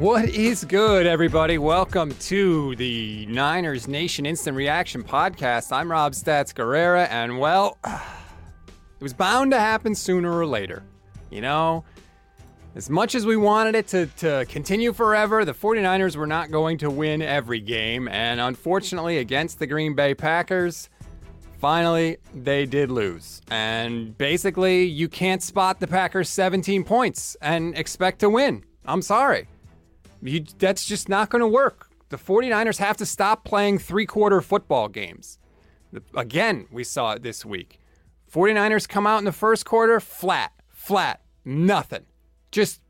What is good, everybody? Welcome to the Niners Nation Instant Reaction Podcast. I'm Rob Stats Guerrera, and well, it was bound to happen sooner or later. You know, as much as we wanted it to, to continue forever, the 49ers were not going to win every game, and unfortunately, against the Green Bay Packers, finally, they did lose. And basically, you can't spot the Packers 17 points and expect to win. I'm sorry. You, that's just not going to work. The 49ers have to stop playing three quarter football games. Again, we saw it this week. 49ers come out in the first quarter flat, flat, nothing. Just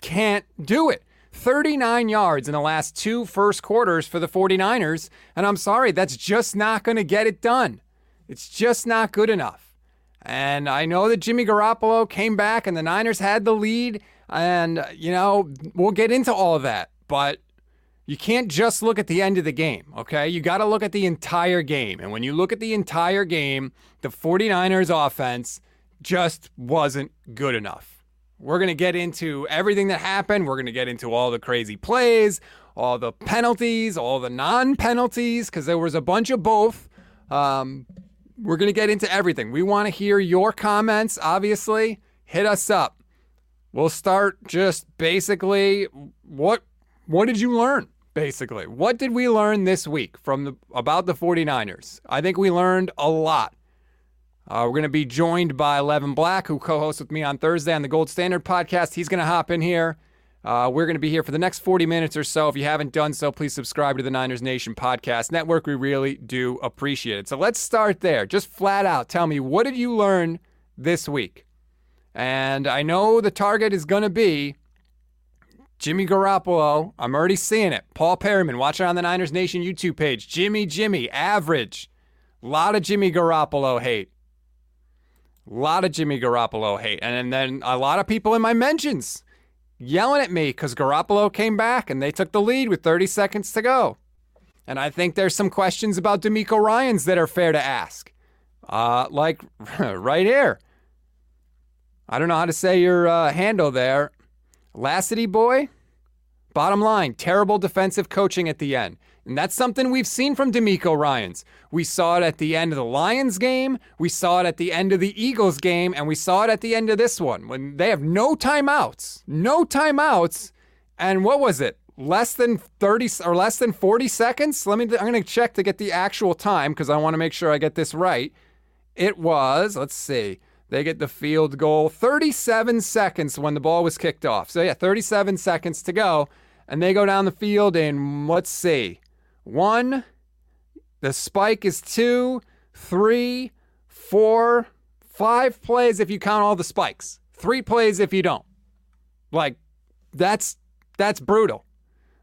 can't do it. 39 yards in the last two first quarters for the 49ers. And I'm sorry, that's just not going to get it done. It's just not good enough. And I know that Jimmy Garoppolo came back and the Niners had the lead and, you know, we'll get into all of that, but you can't just look at the end of the game, okay? You got to look at the entire game. And when you look at the entire game, the 49ers offense just wasn't good enough. We're going to get into everything that happened. We're going to get into all the crazy plays, all the penalties, all the non penalties, because there was a bunch of both. Um, we're going to get into everything. We want to hear your comments, obviously. Hit us up. We'll start just basically what what did you learn? Basically, what did we learn this week from the about the 49ers? I think we learned a lot. Uh, we're going to be joined by Levin Black, who co-hosts with me on Thursday on the Gold Standard podcast. He's going to hop in here. Uh, we're going to be here for the next 40 minutes or so. If you haven't done so, please subscribe to the Niners Nation podcast network. We really do appreciate it. So let's start there. Just flat out tell me, what did you learn this week? And I know the target is going to be Jimmy Garoppolo. I'm already seeing it. Paul Perryman, watch it on the Niners Nation YouTube page. Jimmy, Jimmy, average. A lot of Jimmy Garoppolo hate. A lot of Jimmy Garoppolo hate. And then a lot of people in my mentions yelling at me because Garoppolo came back and they took the lead with 30 seconds to go. And I think there's some questions about DeMeco Ryans that are fair to ask. Uh, like right here. I don't know how to say your uh, handle there. Lassity boy? Bottom line, terrible defensive coaching at the end. And that's something we've seen from DeMeco Ryans. We saw it at the end of the Lions game, we saw it at the end of the Eagles game, and we saw it at the end of this one when they have no timeouts. No timeouts. And what was it? Less than 30 or less than 40 seconds? Let me I'm going to check to get the actual time because I want to make sure I get this right. It was, let's see. They get the field goal 37 seconds when the ball was kicked off. So, yeah, 37 seconds to go. And they go down the field in, let's see, one, the spike is two, three, four, five plays if you count all the spikes, three plays if you don't. Like, that's that's brutal.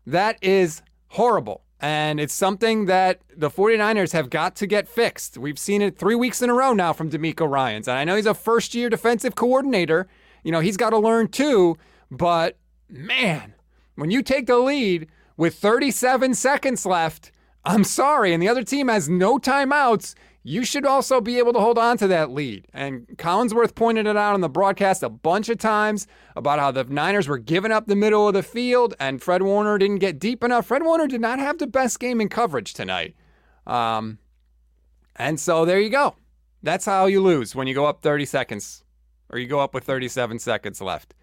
That is horrible. And it's something that the 49ers have got to get fixed. We've seen it three weeks in a row now from DeMeco Ryans. And I know he's a first year defensive coordinator. You know, he's got to learn too. But man, when you take the lead with 37 seconds left, I'm sorry, and the other team has no timeouts, you should also be able to hold on to that lead. And Collinsworth pointed it out on the broadcast a bunch of times about how the Niners were giving up the middle of the field and Fred Warner didn't get deep enough. Fred Warner did not have the best game in coverage tonight. Um, and so there you go. That's how you lose when you go up 30 seconds or you go up with 37 seconds left.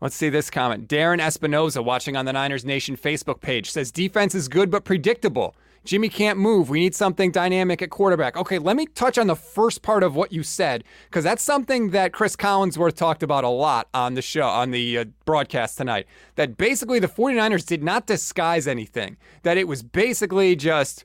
Let's see this comment. Darren Espinoza, watching on the Niners Nation Facebook page, says defense is good but predictable. Jimmy can't move. We need something dynamic at quarterback. Okay, let me touch on the first part of what you said because that's something that Chris Collinsworth talked about a lot on the show, on the uh, broadcast tonight. That basically the 49ers did not disguise anything. That it was basically just,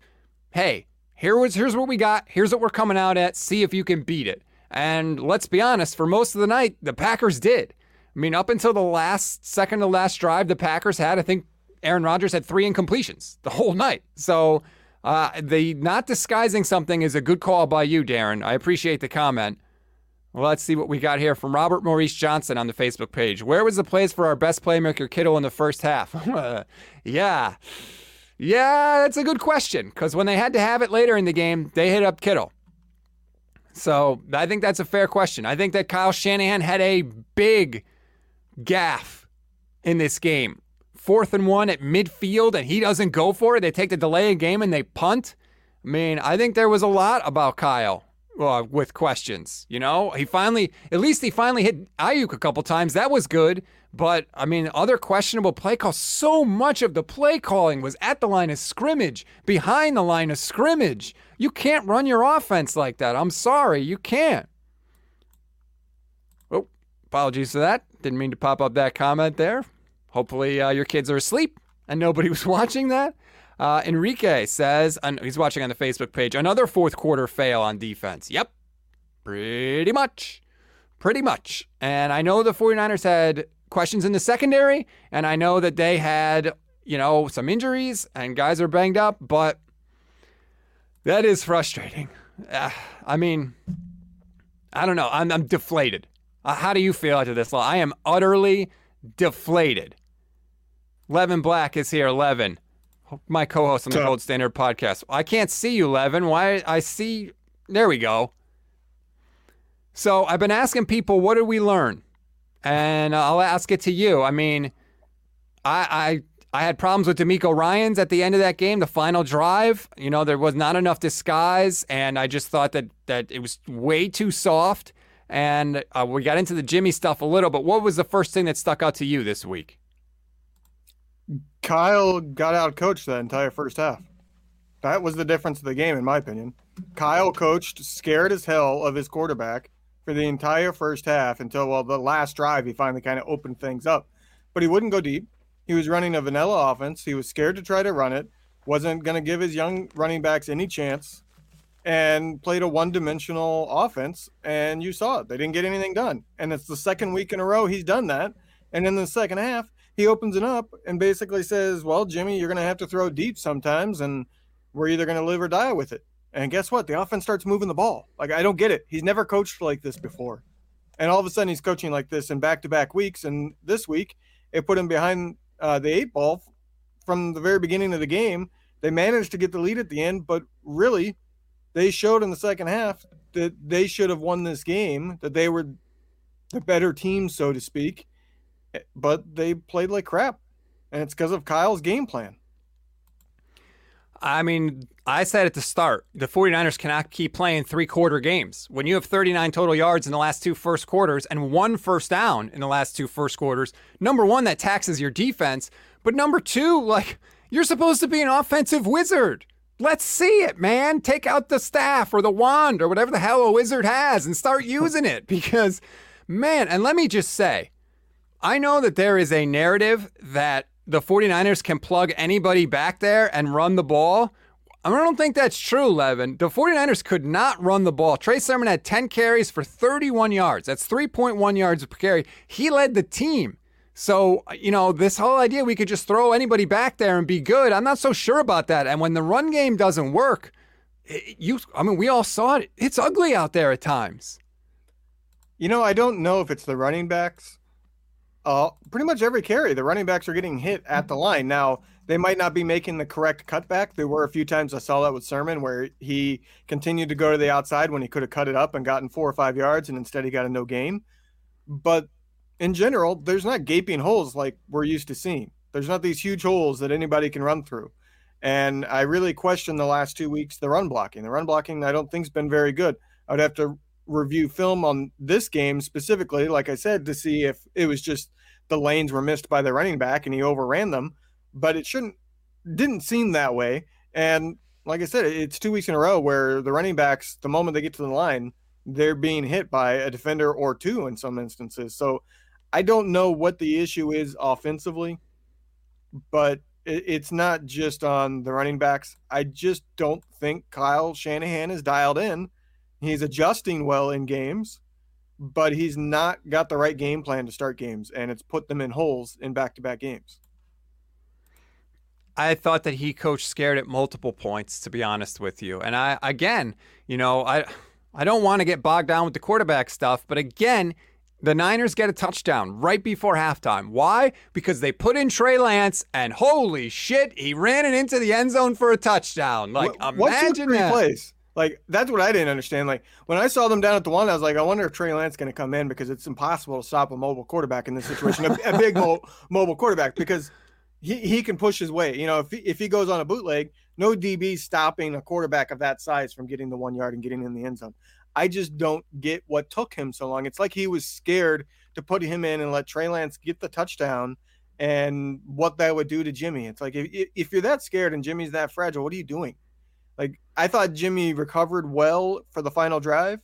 hey, here was here's what we got. Here's what we're coming out at. See if you can beat it. And let's be honest, for most of the night, the Packers did. I mean, up until the last second to last drive, the Packers had, I think, Aaron Rodgers had three incompletions the whole night. So uh, the not disguising something is a good call by you, Darren. I appreciate the comment. Well, let's see what we got here from Robert Maurice Johnson on the Facebook page. Where was the plays for our best playmaker, Kittle, in the first half? yeah. Yeah, that's a good question because when they had to have it later in the game, they hit up Kittle. So I think that's a fair question. I think that Kyle Shanahan had a big gaff in this game fourth and one at midfield and he doesn't go for it. They take the delay of game and they punt. I mean, I think there was a lot about Kyle uh, with questions. You know, he finally, at least he finally hit Aiyuk a couple times. That was good. But I mean, other questionable play calls. So much of the play calling was at the line of scrimmage, behind the line of scrimmage. You can't run your offense like that. I'm sorry, you can't. Oh, apologies for that. Didn't mean to pop up that comment there. Hopefully, uh, your kids are asleep and nobody was watching that. Uh, Enrique says, he's watching on the Facebook page, another fourth quarter fail on defense. Yep, pretty much. Pretty much. And I know the 49ers had questions in the secondary, and I know that they had, you know, some injuries and guys are banged up, but that is frustrating. Uh, I mean, I don't know. I'm, I'm deflated. Uh, how do you feel after this? I am utterly deflated. Levin Black is here. Levin, my co-host on the Gold Standard podcast. I can't see you, Levin. Why? I see. There we go. So I've been asking people, what did we learn? And I'll ask it to you. I mean, I I I had problems with DeMeco Ryans at the end of that game, the final drive. You know, there was not enough disguise, and I just thought that that it was way too soft. And uh, we got into the Jimmy stuff a little, but what was the first thing that stuck out to you this week? Kyle got out coached that entire first half. That was the difference of the game, in my opinion. Kyle coached scared as hell of his quarterback for the entire first half until well the last drive he finally kind of opened things up. But he wouldn't go deep. He was running a vanilla offense. He was scared to try to run it. Wasn't going to give his young running backs any chance and played a one-dimensional offense and you saw it. They didn't get anything done. And it's the second week in a row he's done that. And in the second half, he opens it up and basically says, "Well, Jimmy, you're going to have to throw deep sometimes, and we're either going to live or die with it." And guess what? The offense starts moving the ball. Like I don't get it. He's never coached like this before, and all of a sudden he's coaching like this in back-to-back weeks. And this week, it put him behind uh, the eight ball from the very beginning of the game. They managed to get the lead at the end, but really, they showed in the second half that they should have won this game. That they were the better team, so to speak but they played like crap. And it's because of Kyle's game plan. I mean, I said at the start, the 49ers cannot keep playing three quarter games. When you have 39 total yards in the last two first quarters and one first down in the last two first quarters, number one, that taxes your defense. But number two, like, you're supposed to be an offensive wizard. Let's see it, man. Take out the staff or the wand or whatever the hell a wizard has and start using it because, man, and let me just say, I know that there is a narrative that the 49ers can plug anybody back there and run the ball. I don't think that's true, Levin. The 49ers could not run the ball. Trey Sermon had 10 carries for 31 yards. That's 3.1 yards per carry. He led the team. So, you know, this whole idea we could just throw anybody back there and be good, I'm not so sure about that. And when the run game doesn't work, it, you I mean, we all saw it. It's ugly out there at times. You know, I don't know if it's the running backs uh, pretty much every carry, the running backs are getting hit at the line. Now, they might not be making the correct cutback. There were a few times I saw that with Sermon where he continued to go to the outside when he could have cut it up and gotten four or five yards, and instead he got a no gain. But in general, there's not gaping holes like we're used to seeing. There's not these huge holes that anybody can run through. And I really question the last two weeks the run blocking. The run blocking, I don't think's been very good. I would have to review film on this game specifically, like I said, to see if it was just the lanes were missed by the running back and he overran them, but it shouldn't didn't seem that way. And like I said, it's two weeks in a row where the running backs, the moment they get to the line, they're being hit by a defender or two in some instances. So I don't know what the issue is offensively, but it's not just on the running backs. I just don't think Kyle Shanahan is dialed in He's adjusting well in games, but he's not got the right game plan to start games, and it's put them in holes in back to back games. I thought that he coached scared at multiple points, to be honest with you. And I, again, you know, I, I don't want to get bogged down with the quarterback stuff, but again, the Niners get a touchdown right before halftime. Why? Because they put in Trey Lance, and holy shit, he ran it into the end zone for a touchdown. Like, what, imagine that. Plays? Like that's what I didn't understand. Like when I saw them down at the one, I was like, I wonder if Trey Lance going to come in because it's impossible to stop a mobile quarterback in this situation, a, a big mo- mobile quarterback because he, he can push his way. You know, if he, if he goes on a bootleg, no DB stopping a quarterback of that size from getting the one yard and getting in the end zone. I just don't get what took him so long. It's like he was scared to put him in and let Trey Lance get the touchdown and what that would do to Jimmy. It's like if, if you're that scared and Jimmy's that fragile, what are you doing? Like I thought Jimmy recovered well for the final drive.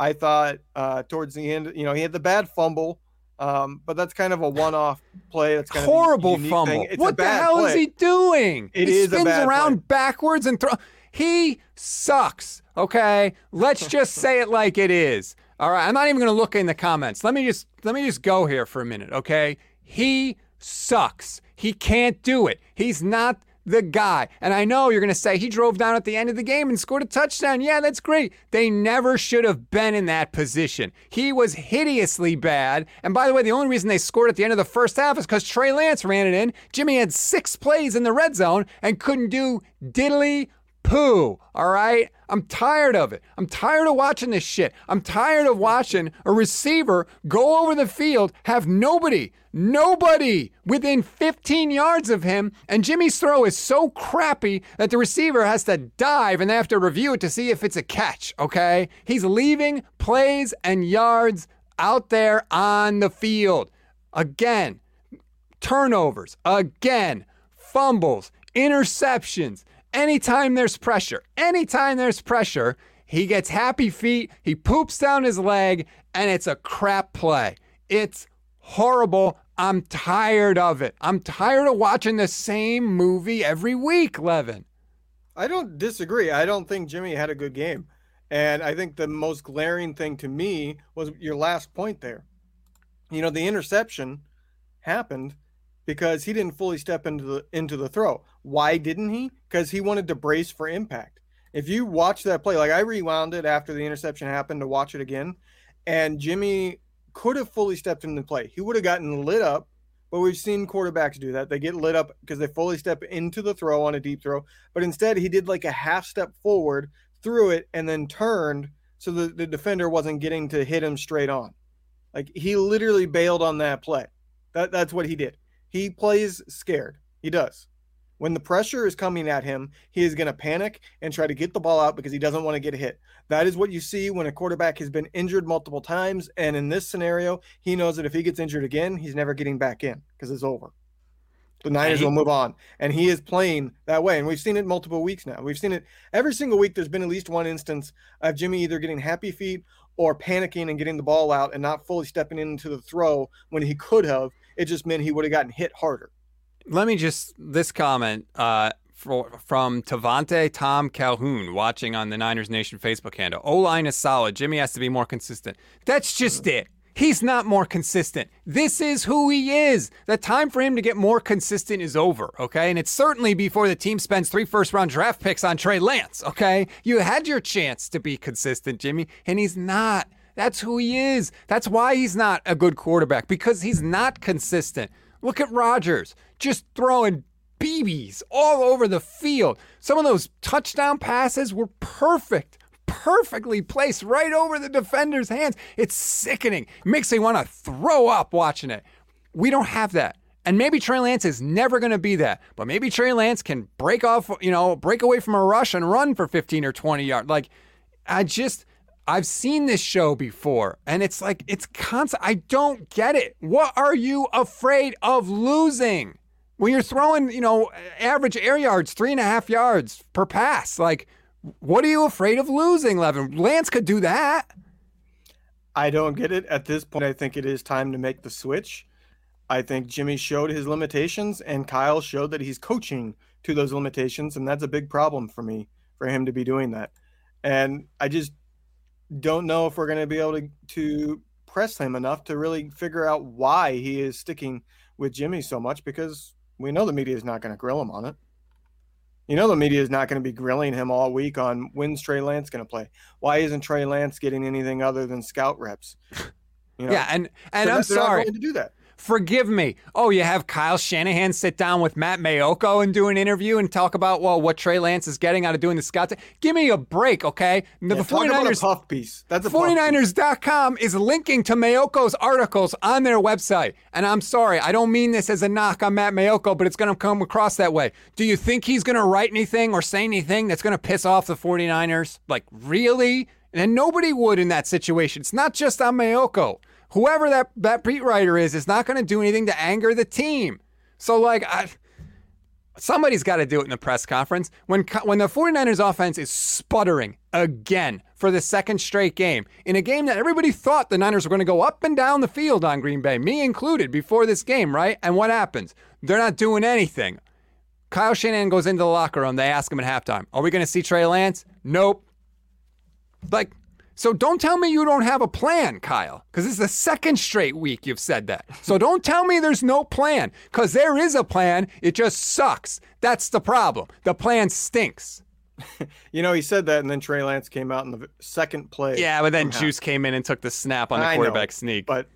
I thought uh, towards the end, you know, he had the bad fumble, um, but that's kind of a one-off play. That's kind horrible of fumble. What the hell play. is he doing? It he is spins around play. backwards and throw. He sucks. Okay, let's just say it like it is. All right, I'm not even going to look in the comments. Let me just let me just go here for a minute. Okay, he sucks. He can't do it. He's not the guy. And I know you're going to say he drove down at the end of the game and scored a touchdown. Yeah, that's great. They never should have been in that position. He was hideously bad. And by the way, the only reason they scored at the end of the first half is because Trey Lance ran it in. Jimmy had six plays in the red zone and couldn't do diddly poo. All right? I'm tired of it. I'm tired of watching this shit. I'm tired of watching a receiver go over the field, have nobody, nobody within 15 yards of him, and Jimmy's throw is so crappy that the receiver has to dive and they have to review it to see if it's a catch, okay? He's leaving plays and yards out there on the field. Again, turnovers, again, fumbles, interceptions. Anytime there's pressure, anytime there's pressure, he gets happy feet, he poops down his leg, and it's a crap play. It's horrible. I'm tired of it. I'm tired of watching the same movie every week, Levin. I don't disagree. I don't think Jimmy had a good game. And I think the most glaring thing to me was your last point there. You know, the interception happened because he didn't fully step into the into the throw. Why didn't he? Because he wanted to brace for impact. If you watch that play, like I rewound it after the interception happened to watch it again, and Jimmy could have fully stepped into play. He would have gotten lit up, but we've seen quarterbacks do that. They get lit up because they fully step into the throw on a deep throw. But instead, he did like a half step forward, threw it, and then turned so the, the defender wasn't getting to hit him straight on. Like he literally bailed on that play. That, that's what he did. He plays scared. He does. When the pressure is coming at him, he is going to panic and try to get the ball out because he doesn't want to get hit. That is what you see when a quarterback has been injured multiple times. And in this scenario, he knows that if he gets injured again, he's never getting back in because it's over. The Niners he- will move on. And he is playing that way. And we've seen it multiple weeks now. We've seen it every single week. There's been at least one instance of Jimmy either getting happy feet or panicking and getting the ball out and not fully stepping into the throw when he could have. It just meant he would have gotten hit harder. Let me just this comment uh, from Tavante Tom Calhoun watching on the Niners Nation Facebook handle. O line is solid. Jimmy has to be more consistent. That's just it. He's not more consistent. This is who he is. The time for him to get more consistent is over, okay? And it's certainly before the team spends three first round draft picks on Trey Lance, okay? You had your chance to be consistent, Jimmy, and he's not. That's who he is. That's why he's not a good quarterback because he's not consistent. Look at Rodgers just throwing BBs all over the field. Some of those touchdown passes were perfect, perfectly placed right over the defender's hands. It's sickening. It makes me want to throw up watching it. We don't have that. And maybe Trey Lance is never going to be that, but maybe Trey Lance can break off, you know, break away from a rush and run for 15 or 20 yards. Like, I just, I've seen this show before, and it's like, it's constant. I don't get it. What are you afraid of losing? When you're throwing, you know, average air yards, three and a half yards per pass, like, what are you afraid of losing, Levin? Lance could do that. I don't get it. At this point, I think it is time to make the switch. I think Jimmy showed his limitations, and Kyle showed that he's coaching to those limitations, and that's a big problem for me for him to be doing that. And I just don't know if we're going to be able to, to press him enough to really figure out why he is sticking with Jimmy so much because we know the media is not going to grill him on it. You know the media is not going to be grilling him all week on when's Trey Lance going to play. Why isn't Trey Lance getting anything other than scout reps? You know? Yeah, and and They're I'm not- they're not sorry. to do that. Forgive me. Oh, you have Kyle Shanahan sit down with Matt Maiocco and do an interview and talk about, well, what Trey Lance is getting out of doing the scout. Give me a break, okay? The, yeah, 49ers. puff piece. That's a 49ers.com is linking to Maiocco's articles on their website. And I'm sorry, I don't mean this as a knock on Matt Maiocco, but it's going to come across that way. Do you think he's going to write anything or say anything that's going to piss off the 49ers? Like, really? And nobody would in that situation. It's not just on Maiocco whoever that, that beat writer is is not going to do anything to anger the team. So, like, I, somebody's got to do it in the press conference. When, when the 49ers offense is sputtering again for the second straight game, in a game that everybody thought the Niners were going to go up and down the field on Green Bay, me included, before this game, right? And what happens? They're not doing anything. Kyle Shanahan goes into the locker room. They ask him at halftime, Are we going to see Trey Lance? Nope. Like, so don't tell me you don't have a plan, Kyle, because is the second straight week you've said that. So don't tell me there's no plan, because there is a plan. It just sucks. That's the problem. The plan stinks. you know, he said that, and then Trey Lance came out in the second play. Yeah, but then Juice came in and took the snap on the quarterback know, sneak. But,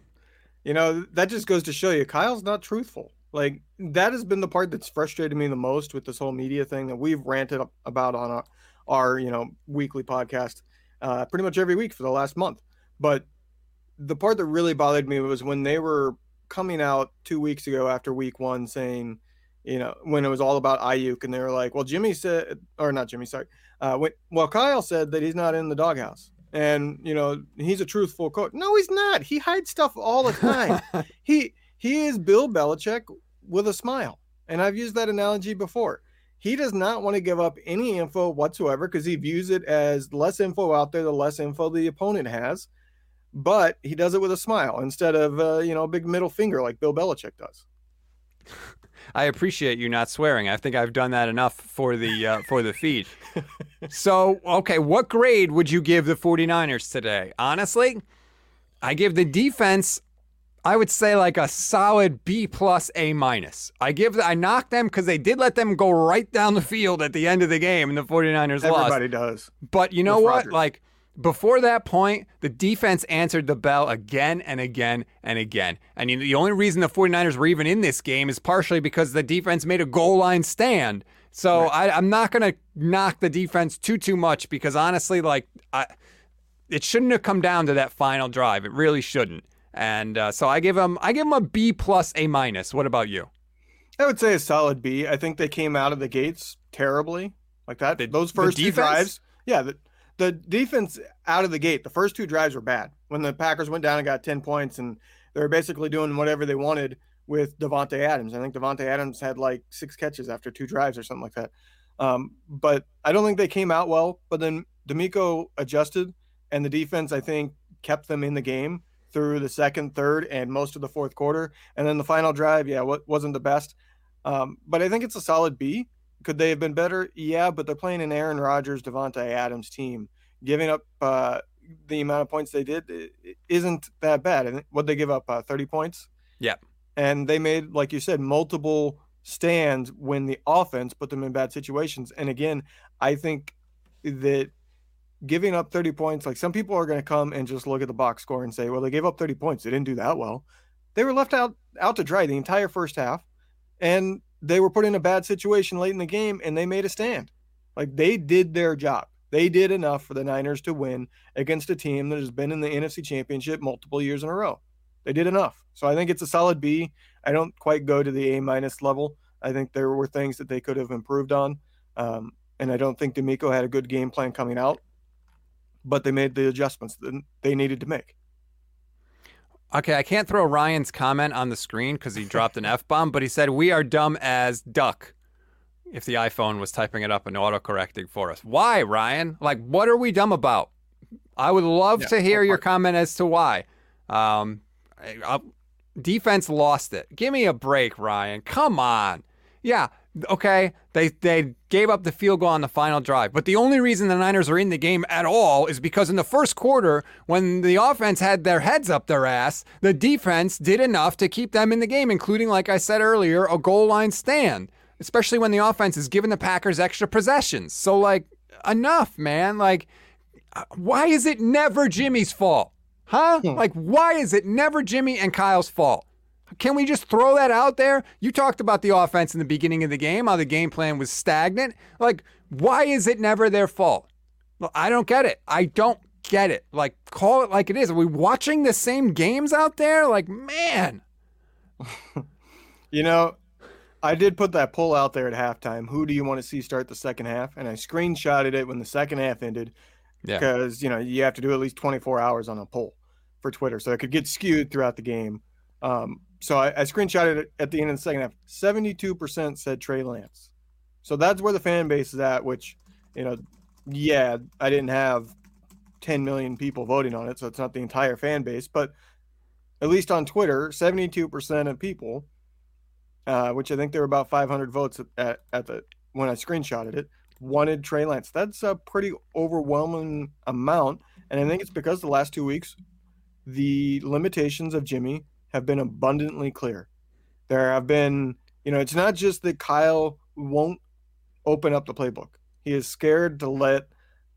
you know, that just goes to show you Kyle's not truthful. Like, that has been the part that's frustrated me the most with this whole media thing that we've ranted about on our, our you know, weekly podcast uh, pretty much every week for the last month. But the part that really bothered me was when they were coming out two weeks ago after week one saying, you know, when it was all about Aiyuk, and they were like, well, Jimmy said, or not Jimmy, sorry. Uh, when, well, Kyle said that he's not in the doghouse. And, you know, he's a truthful coach. No, he's not. He hides stuff all the time. he he is Bill Belichick with a smile. And I've used that analogy before. He does not want to give up any info whatsoever because he views it as less info out there, the less info the opponent has. But he does it with a smile instead of, uh, you know, a big middle finger like Bill Belichick does. I appreciate you not swearing. I think I've done that enough for the uh, for the feed. so, okay, what grade would you give the 49ers today? Honestly, I give the defense I would say like a solid B plus A minus. I give I knocked them because they did let them go right down the field at the end of the game and the 49ers Everybody lost. Everybody does. But you know what? Rodgers. Like before that point, the defense answered the bell again and again and again. And you know, the only reason the 49ers were even in this game is partially because the defense made a goal line stand. So right. I, am not going to knock the defense too too much because honestly, like I, it shouldn't have come down to that final drive. It really shouldn't. And uh, so I give them I give them a B plus A minus. What about you? I would say a solid B. I think they came out of the gates terribly, like that. The, Those first two drives, yeah, the, the defense out of the gate, the first two drives were bad. When the Packers went down and got ten points, and they were basically doing whatever they wanted with Davante Adams. I think Davante Adams had like six catches after two drives or something like that. Um, but I don't think they came out well. But then DeMeco adjusted, and the defense I think kept them in the game through the second, third, and most of the fourth quarter. And then the final drive, yeah, what wasn't the best. Um, but I think it's a solid B. Could they have been better? Yeah, but they're playing an Aaron Rodgers, Davante Adams team. Giving up uh, the amount of points they did isn't that bad. And what they give up, uh, 30 points? Yeah. And they made, like you said, multiple stands when the offense put them in bad situations. And again, I think that giving up 30 points, like some people are going to come and just look at the box score and say, well, they gave up 30 points. They didn't do that well. They were left out out to dry the entire first half, and they were put in a bad situation late in the game, and they made a stand. Like they did their job. They did enough for the Niners to win against a team that has been in the NFC Championship multiple years in a row. They did enough. So I think it's a solid B. I don't quite go to the A minus level. I think there were things that they could have improved on. Um, and I don't think DeMeco had a good game plan coming out but they made the adjustments that they needed to make. Okay, I can't throw Ryan's comment on the screen because he dropped an F bomb, but he said, We are dumb as duck if the iPhone was typing it up and autocorrecting for us. Why, Ryan? Like, what are we dumb about? I would love yeah, to hear your comment as to why. Um, I, I, defense lost it. Give me a break, Ryan. Come on. Yeah, okay, they they gave up the field goal on the final drive. But the only reason the Niners are in the game at all is because in the first quarter, when the offense had their heads up their ass, the defense did enough to keep them in the game, including, like I said earlier, a goal line stand. Especially when the offense is giving the Packers extra possessions. So like enough, man. Like why is it never Jimmy's fault? Huh? Hmm. Like why is it never Jimmy and Kyle's fault? Can we just throw that out there? You talked about the offense in the beginning of the game, how the game plan was stagnant. Like, why is it never their fault? Well, I don't get it. I don't get it. Like, call it like it is. Are we watching the same games out there? Like, man. you know, I did put that poll out there at halftime. Who do you want to see start the second half? And I screenshotted it when the second half ended yeah. because, you know, you have to do at least 24 hours on a poll for Twitter. So it could get skewed throughout the game. Um, so I, I screenshotted it at the end of the second half. 72% said Trey Lance. So that's where the fan base is at, which, you know, yeah, I didn't have 10 million people voting on it. So it's not the entire fan base. But at least on Twitter, 72% of people, uh, which I think there were about 500 votes at, at the when I screenshotted it, wanted Trey Lance. That's a pretty overwhelming amount. And I think it's because the last two weeks, the limitations of Jimmy have been abundantly clear. There have been, you know, it's not just that Kyle won't open up the playbook. He is scared to let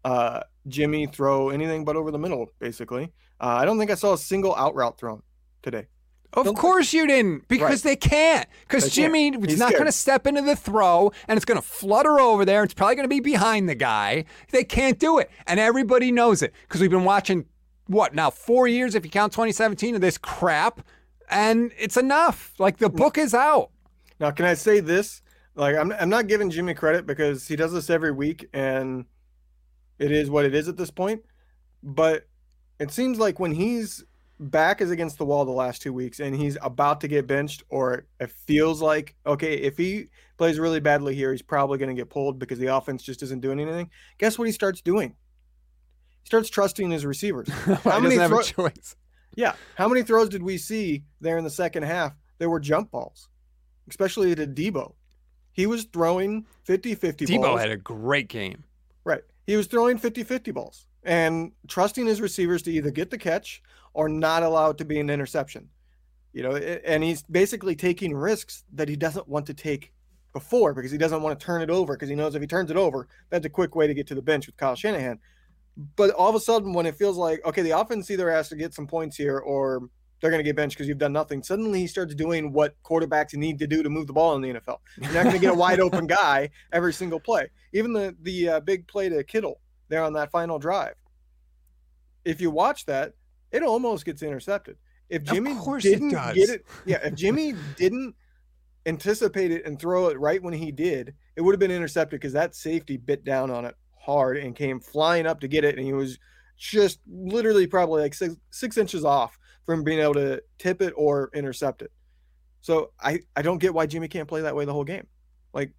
uh, Jimmy throw anything but over the middle, basically. Uh, I don't think I saw a single out route thrown today. Of don't course you didn't, because right. they can't. Because Jimmy can't. is not going to step into the throw, and it's going to flutter over there. It's probably going to be behind the guy. They can't do it, and everybody knows it because we've been watching what now four years, if you count 2017, of this crap and it's enough. Like the book is out. Now, can I say this? Like, I'm I'm not giving Jimmy credit because he does this every week, and it is what it is at this point. But it seems like when he's back is against the wall the last two weeks, and he's about to get benched, or it feels like okay, if he plays really badly here, he's probably going to get pulled because the offense just isn't doing anything. Guess what he starts doing? He starts trusting his receivers. How many throw- choice? Yeah. How many throws did we see there in the second half? There were jump balls, especially to Deebo. He was throwing 50 50 Deebo balls. had a great game. Right. He was throwing 50 50 balls and trusting his receivers to either get the catch or not allow it to be an interception. You know, and he's basically taking risks that he doesn't want to take before because he doesn't want to turn it over because he knows if he turns it over, that's a quick way to get to the bench with Kyle Shanahan. But all of a sudden, when it feels like okay, the offense either has to get some points here or they're going to get benched because you've done nothing. Suddenly, he starts doing what quarterbacks need to do to move the ball in the NFL. You're not going to get a wide open guy every single play. Even the the uh, big play to Kittle there on that final drive. If you watch that, it almost gets intercepted. If Jimmy didn't it get it, yeah, if Jimmy didn't anticipate it and throw it right when he did, it would have been intercepted because that safety bit down on it hard and came flying up to get it. And he was just literally probably like six, six inches off from being able to tip it or intercept it. So I, I don't get why Jimmy can't play that way the whole game. Like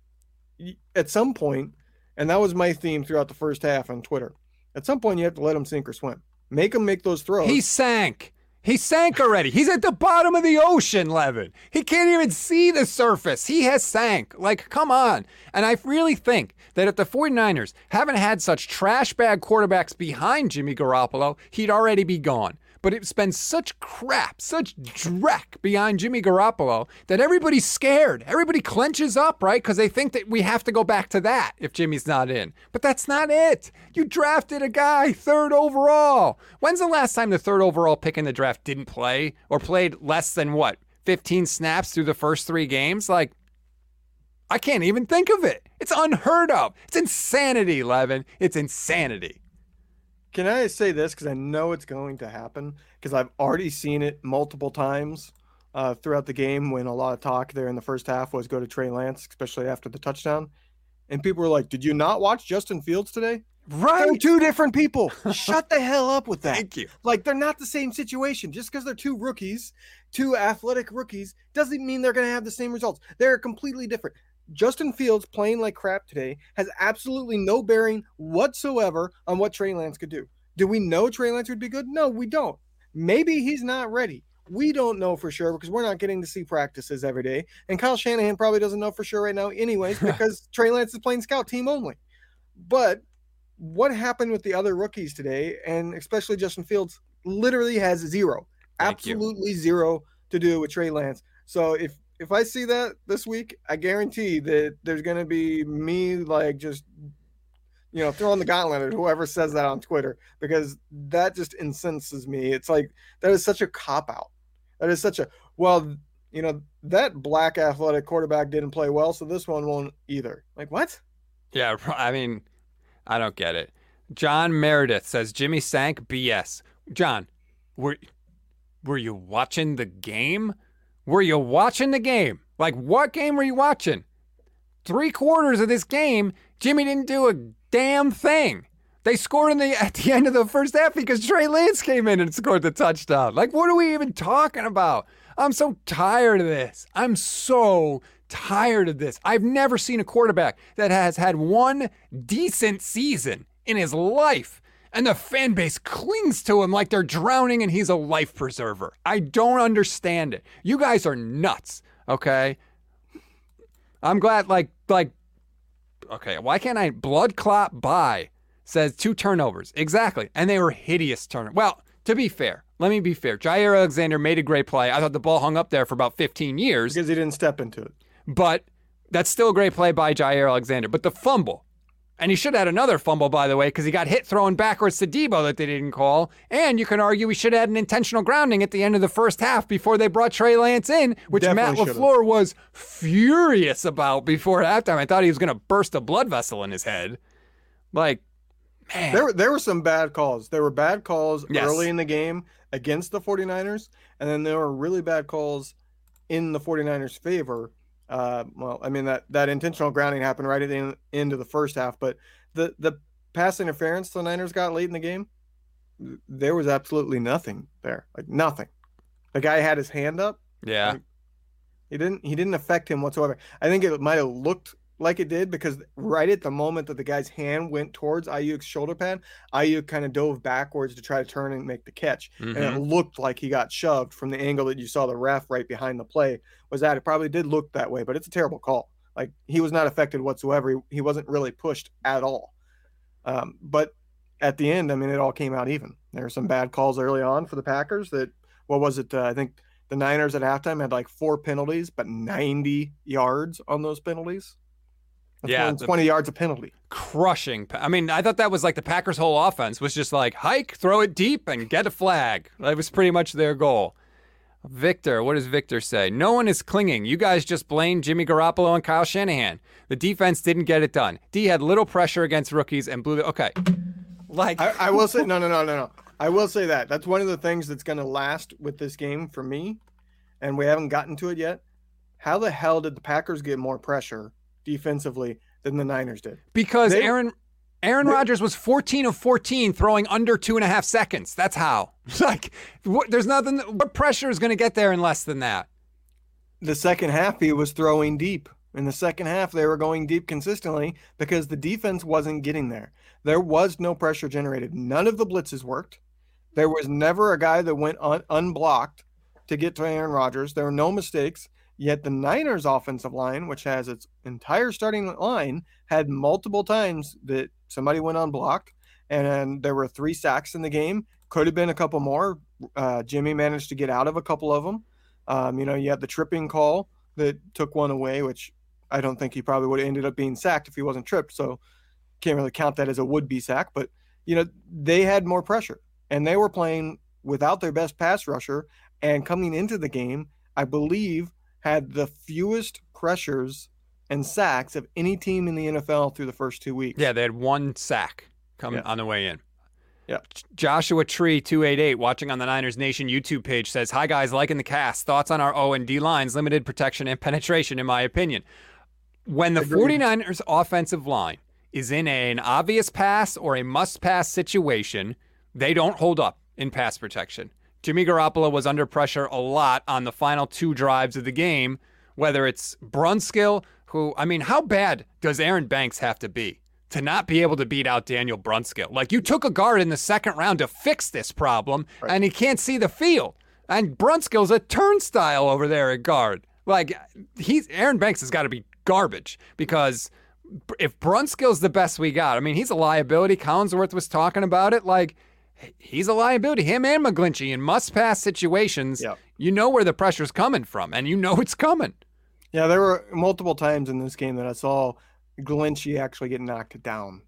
at some point, and that was my theme throughout the first half on Twitter. At some point, you have to let him sink or swim. Make him make those throws. He sank. He sank already. He's at the bottom of the ocean, Levin. He can't even see the surface. He has sank. Like, come on. And I really think that if the 49ers haven't had such trash bag quarterbacks behind Jimmy Garoppolo, he'd already be gone but it spends such crap, such dreck behind Jimmy Garoppolo that everybody's scared. Everybody clenches up, right? Because they think that we have to go back to that if Jimmy's not in. But that's not it. You drafted a guy third overall. When's the last time the third overall pick in the draft didn't play or played less than what, 15 snaps through the first three games? Like, I can't even think of it. It's unheard of. It's insanity, Levin. It's insanity. Can I say this because I know it's going to happen because I've already seen it multiple times uh, throughout the game when a lot of talk there in the first half was go to Trey Lance, especially after the touchdown, and people were like, "Did you not watch Justin Fields today?" Right, they're two different people. Shut the hell up with that. Thank you. Like they're not the same situation. Just because they're two rookies, two athletic rookies, doesn't mean they're going to have the same results. They're completely different. Justin Fields playing like crap today has absolutely no bearing whatsoever on what Trey Lance could do. Do we know Trey Lance would be good? No, we don't. Maybe he's not ready. We don't know for sure because we're not getting to see practices every day. And Kyle Shanahan probably doesn't know for sure right now, anyways, because Trey Lance is playing scout team only. But what happened with the other rookies today, and especially Justin Fields, literally has zero, Thank absolutely you. zero to do with Trey Lance. So if if I see that this week, I guarantee that there's going to be me like just you know throwing the gauntlet at whoever says that on Twitter because that just incenses me. It's like that is such a cop out. That is such a well. you know, that black athletic quarterback didn't play well, so this one won't either. Like, what? Yeah, I mean, I don't get it. John Meredith says Jimmy sank BS. John, were were you watching the game? Were you watching the game? Like what game were you watching? Three quarters of this game, Jimmy didn't do a damn thing. They scored in the at the end of the first half because Trey Lance came in and scored the touchdown. Like what are we even talking about? I'm so tired of this. I'm so tired of this. I've never seen a quarterback that has had one decent season in his life and the fan base clings to him like they're drowning and he's a life preserver. I don't understand it. You guys are nuts, okay? I'm glad like like okay, why can't I blood clot by says two turnovers. Exactly. And they were hideous turnovers. Well, to be fair, let me be fair. Jaire Alexander made a great play. I thought the ball hung up there for about 15 years. Because he didn't step into it. But that's still a great play by Jaire Alexander. But the fumble, and he should have had another fumble, by the way, because he got hit throwing backwards to Deebo that they didn't call. And you can argue he should have had an intentional grounding at the end of the first half before they brought Trey Lance in, which Definitely Matt LaFleur was furious about before halftime. I thought he was going to burst a blood vessel in his head. Like, man. There, there were some bad calls. There were bad calls Yes. early in the game against the 49ers, and then there were really bad calls in the 49ers' favor. Uh, well, I mean that that intentional grounding happened right at the end, of the first half, but the the pass interference the Niners got late in the game, there was absolutely nothing there, like nothing. The guy had his hand up. yeah. He didn't. He didn't affect him whatsoever. I think it might have looked like it did because right at the moment that the guy's hand went towards Aiyuk's shoulder pad, Ayuk kind of dove backwards to try to turn and make the catch, and it Mhm. looked like he got shoved from the angle that you saw the ref right behind the play was that It probably did look that way, but it's a terrible call. Like he was not affected whatsoever. He, he wasn't really pushed at all. Um, but at the end, I mean, it all came out even. There were some bad calls early on for the Packers. That what was it? Uh, I think the Niners at halftime had like four penalties, but 90 yards on those penalties. Yeah, the- 20 yards of penalty. crushing. I mean, I thought that was like the Packers' whole offense was just like hike, throw it deep, and get a flag. That was pretty much their goal. Victor, what does Victor say? No one is clinging. You guys just blame Jimmy Garoppolo and Kyle Shanahan. The defense didn't get it done. D had little pressure against rookies and blew the. Okay. Like, I, I will say no, no, no, no, no. I will say that that's one of the things that's going to last with this game for me, and we haven't gotten to it yet. How the hell did the Packers get more pressure defensively than the Niners did? because they- Aaron. Aaron Rodgers was 14 of 14 throwing under two and a half seconds. That's how. Like, what, there's nothing. What pressure is going to get there in less than that? The second half, he was throwing deep. In the second half, they were going deep consistently because the defense wasn't getting there. There was no pressure generated. None of the blitzes worked. There was never a guy that went un- unblocked to get to Aaron Rodgers. There were no mistakes. Yet the Niners' offensive line, which has its entire starting line, had multiple times that somebody went unblocked, and there were three sacks in the game. Could have been a couple more. Uh, Jimmy managed to get out of a couple of them. Um, you know, you had the tripping call that took one away, which I don't think he probably would have ended up being sacked if he wasn't tripped. So can't really count that as a would-be sack. But you know, they had more pressure, and they were playing without their best pass rusher. And coming into the game, I believe had the fewest pressures and sacks of any team in the NFL through the first two weeks. Yeah, they had one sack coming Yeah. on the way in. Yeah. Joshua Tree two eight eight watching on the Niners Nation YouTube page says, "Hi guys, liking the cast. Thoughts on our O and D lines, limited protection and penetration in my opinion. When the Agreed. 49ers offensive line is in an obvious pass or a must pass situation, they don't hold up in pass protection. Jimmy Garoppolo was under pressure a lot on the final two drives of the game, whether it's Brunskill, who, I mean, how bad does Aaron Banks have to be to not be able to beat out Daniel Brunskill? Like, you took a guard in the second round to fix this problem, and he can't see the field. And Brunskill's a turnstile over there at guard. Like, he's Aaron Banks has got to be garbage because if Brunskill's the best we got, I mean, he's a liability. Collinsworth was talking about it. Like, he's a liability. Him and McGlinchey in must pass situations, Yeah. you know where the pressure's coming from, and you know it's coming. Yeah, there were multiple times in this game that I saw Glenchie actually get knocked down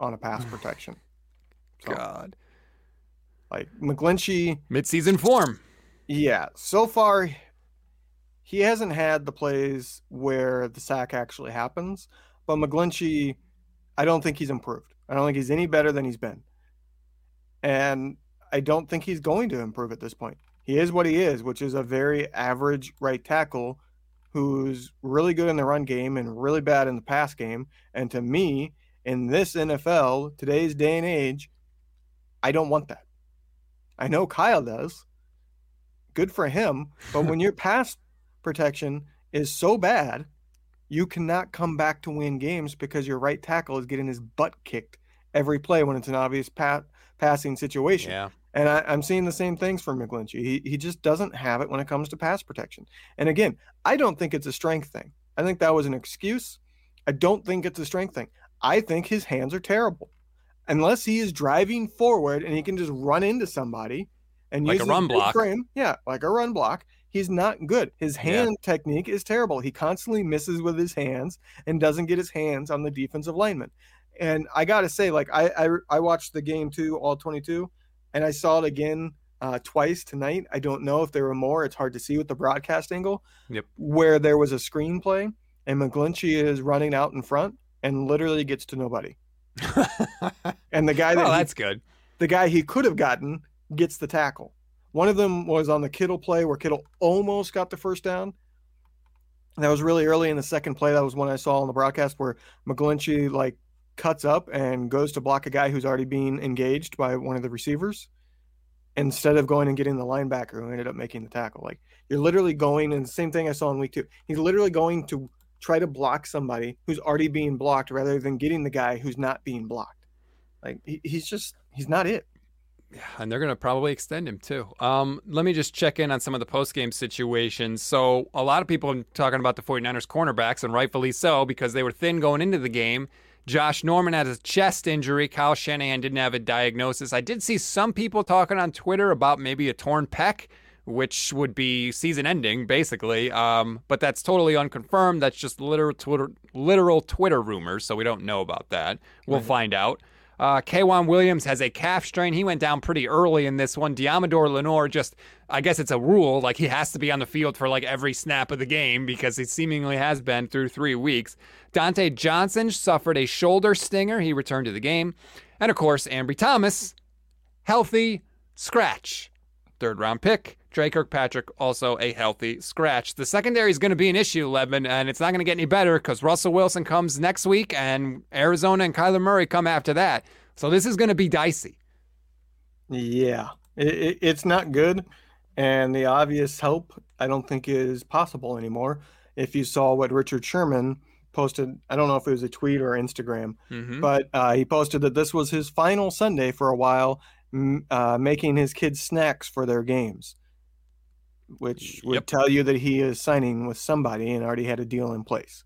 on a pass protection. So, God. like McGlinchey, Midseason form. yeah, so far he hasn't had the plays where the sack actually happens. But McGlinchey, I don't think he's improved. I don't think he's any better than he's been. And I don't think he's going to improve at this point. He is what he is, which is a very average right tackle who's really good in the run game and really bad in the pass game. And to me, in this NFL, today's day and age, I don't want that. I know Kyle does. Good for him. But when your pass protection is so bad, you cannot come back to win games because your right tackle is getting his butt kicked every play when it's an obvious pat, passing situation. Yeah. And I, am seeing the same things from McGlinchey. He, he just doesn't have it when it comes to pass protection. And again, I don't think it's a strength thing. I think that was an excuse. I don't think it's a strength thing. I think his hands are terrible. Unless he is driving forward and he can just run into somebody and like use a run block. Frame, yeah, like a run block. He's not good. His hand yeah. technique is terrible. He constantly misses with his hands and doesn't get his hands on the defensive lineman. And I got to say, like I, I I watched the game too, all 22, and I saw it again uh, twice tonight. I don't know if there were more. It's hard to see with the broadcast angle. Yep. Where there was a screenplay and McGlinchey is running out in front and literally gets to nobody. and the guy that oh, he, that's good. The guy he could have gotten gets the tackle. One of them was on the Kittle play where Kittle almost got the first down. That was really early in the second play. That was one I saw on the broadcast where McGlinchey like cuts up and goes to block a guy who's already being engaged by one of the receivers instead of going and getting the linebacker who ended up making the tackle. Like you're literally going and the same thing I saw in week two. He's literally going to try to block somebody who's already being blocked rather than getting the guy who's not being blocked. Like he, he's just he's not it. Yeah, and they're going to probably extend him too. Um, let me just check in on some of the post game situations. So, a lot of people are talking about the 49ers cornerbacks, and rightfully so, because they were thin going into the game. Josh Norman had a chest injury. Kyle Shanahan didn't have a diagnosis. I did see some people talking on Twitter about maybe a torn pec which would be season ending, basically. Um, but that's totally unconfirmed. That's just literal Twitter, literal Twitter rumors, so we don't know about that. We'll right. find out. Uh, K'Waun Williams has a calf strain. He went down pretty early in this one. Deommodore Lenoir just, I guess it's a rule, like he has to be on the field for like every snap of the game because he seemingly has been through three weeks. Dontae Johnson suffered a shoulder stinger. He returned to the game. And of course, Ambry Thomas, healthy, scratch. Third round pick. Dre Kirkpatrick also a healthy scratch. The secondary is going to be an issue, Levin, and it's not going to get any better because Russell Wilson comes next week and Arizona and Kyler Murray come after that. So this is going to be dicey. Yeah, it, it, it's not good. And the obvious help, I don't think, is possible anymore. If you saw what Richard Sherman posted, I don't know if it was a tweet or Instagram, mm-hmm. but uh, he posted that this was his final Sunday for a while, uh, making his kids snacks for their games which would yep. tell you that he is signing with somebody and already had a deal in place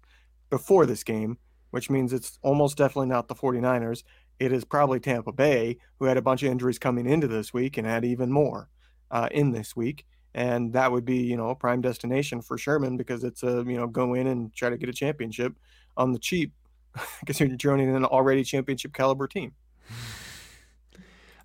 before this game, which means it's almost definitely not the 49ers. It is probably Tampa Bay, who had a bunch of injuries coming into this week and had even more uh, in this week. And that would be, you know, a prime destination for Sherman because it's a, you know, go in and try to get a championship on the cheap because you're joining an already championship caliber team.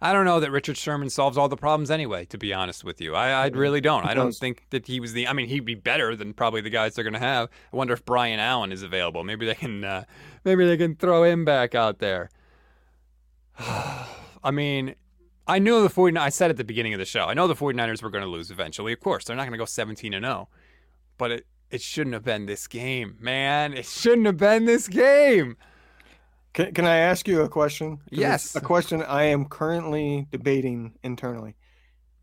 I don't know that Richard Sherman solves all the problems anyway. To be honest with you, I, I really don't. I don't think that he was the. I mean, he'd be better than probably the guys they're going to have. I wonder if Brian Allen is available. Maybe they can. Uh, maybe they can throw him back out there. I mean, I knew the 49 I said at the beginning of the show. I know the 49ers were going to lose eventually. Of course, they're not going to go 17 and 0. But it it shouldn't have been this game, man. It shouldn't have been this game. Can, can I ask you a question? Yes. A question I am currently debating internally.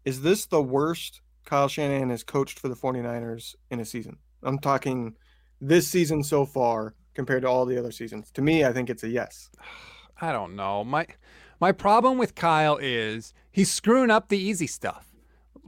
Is this the worst Kyle Shanahan has coached for the 49ers in a season? I'm talking this season so far compared to all the other seasons. To me, I think it's a yes. I don't know. My my problem with Kyle is he's screwing up the easy stuff.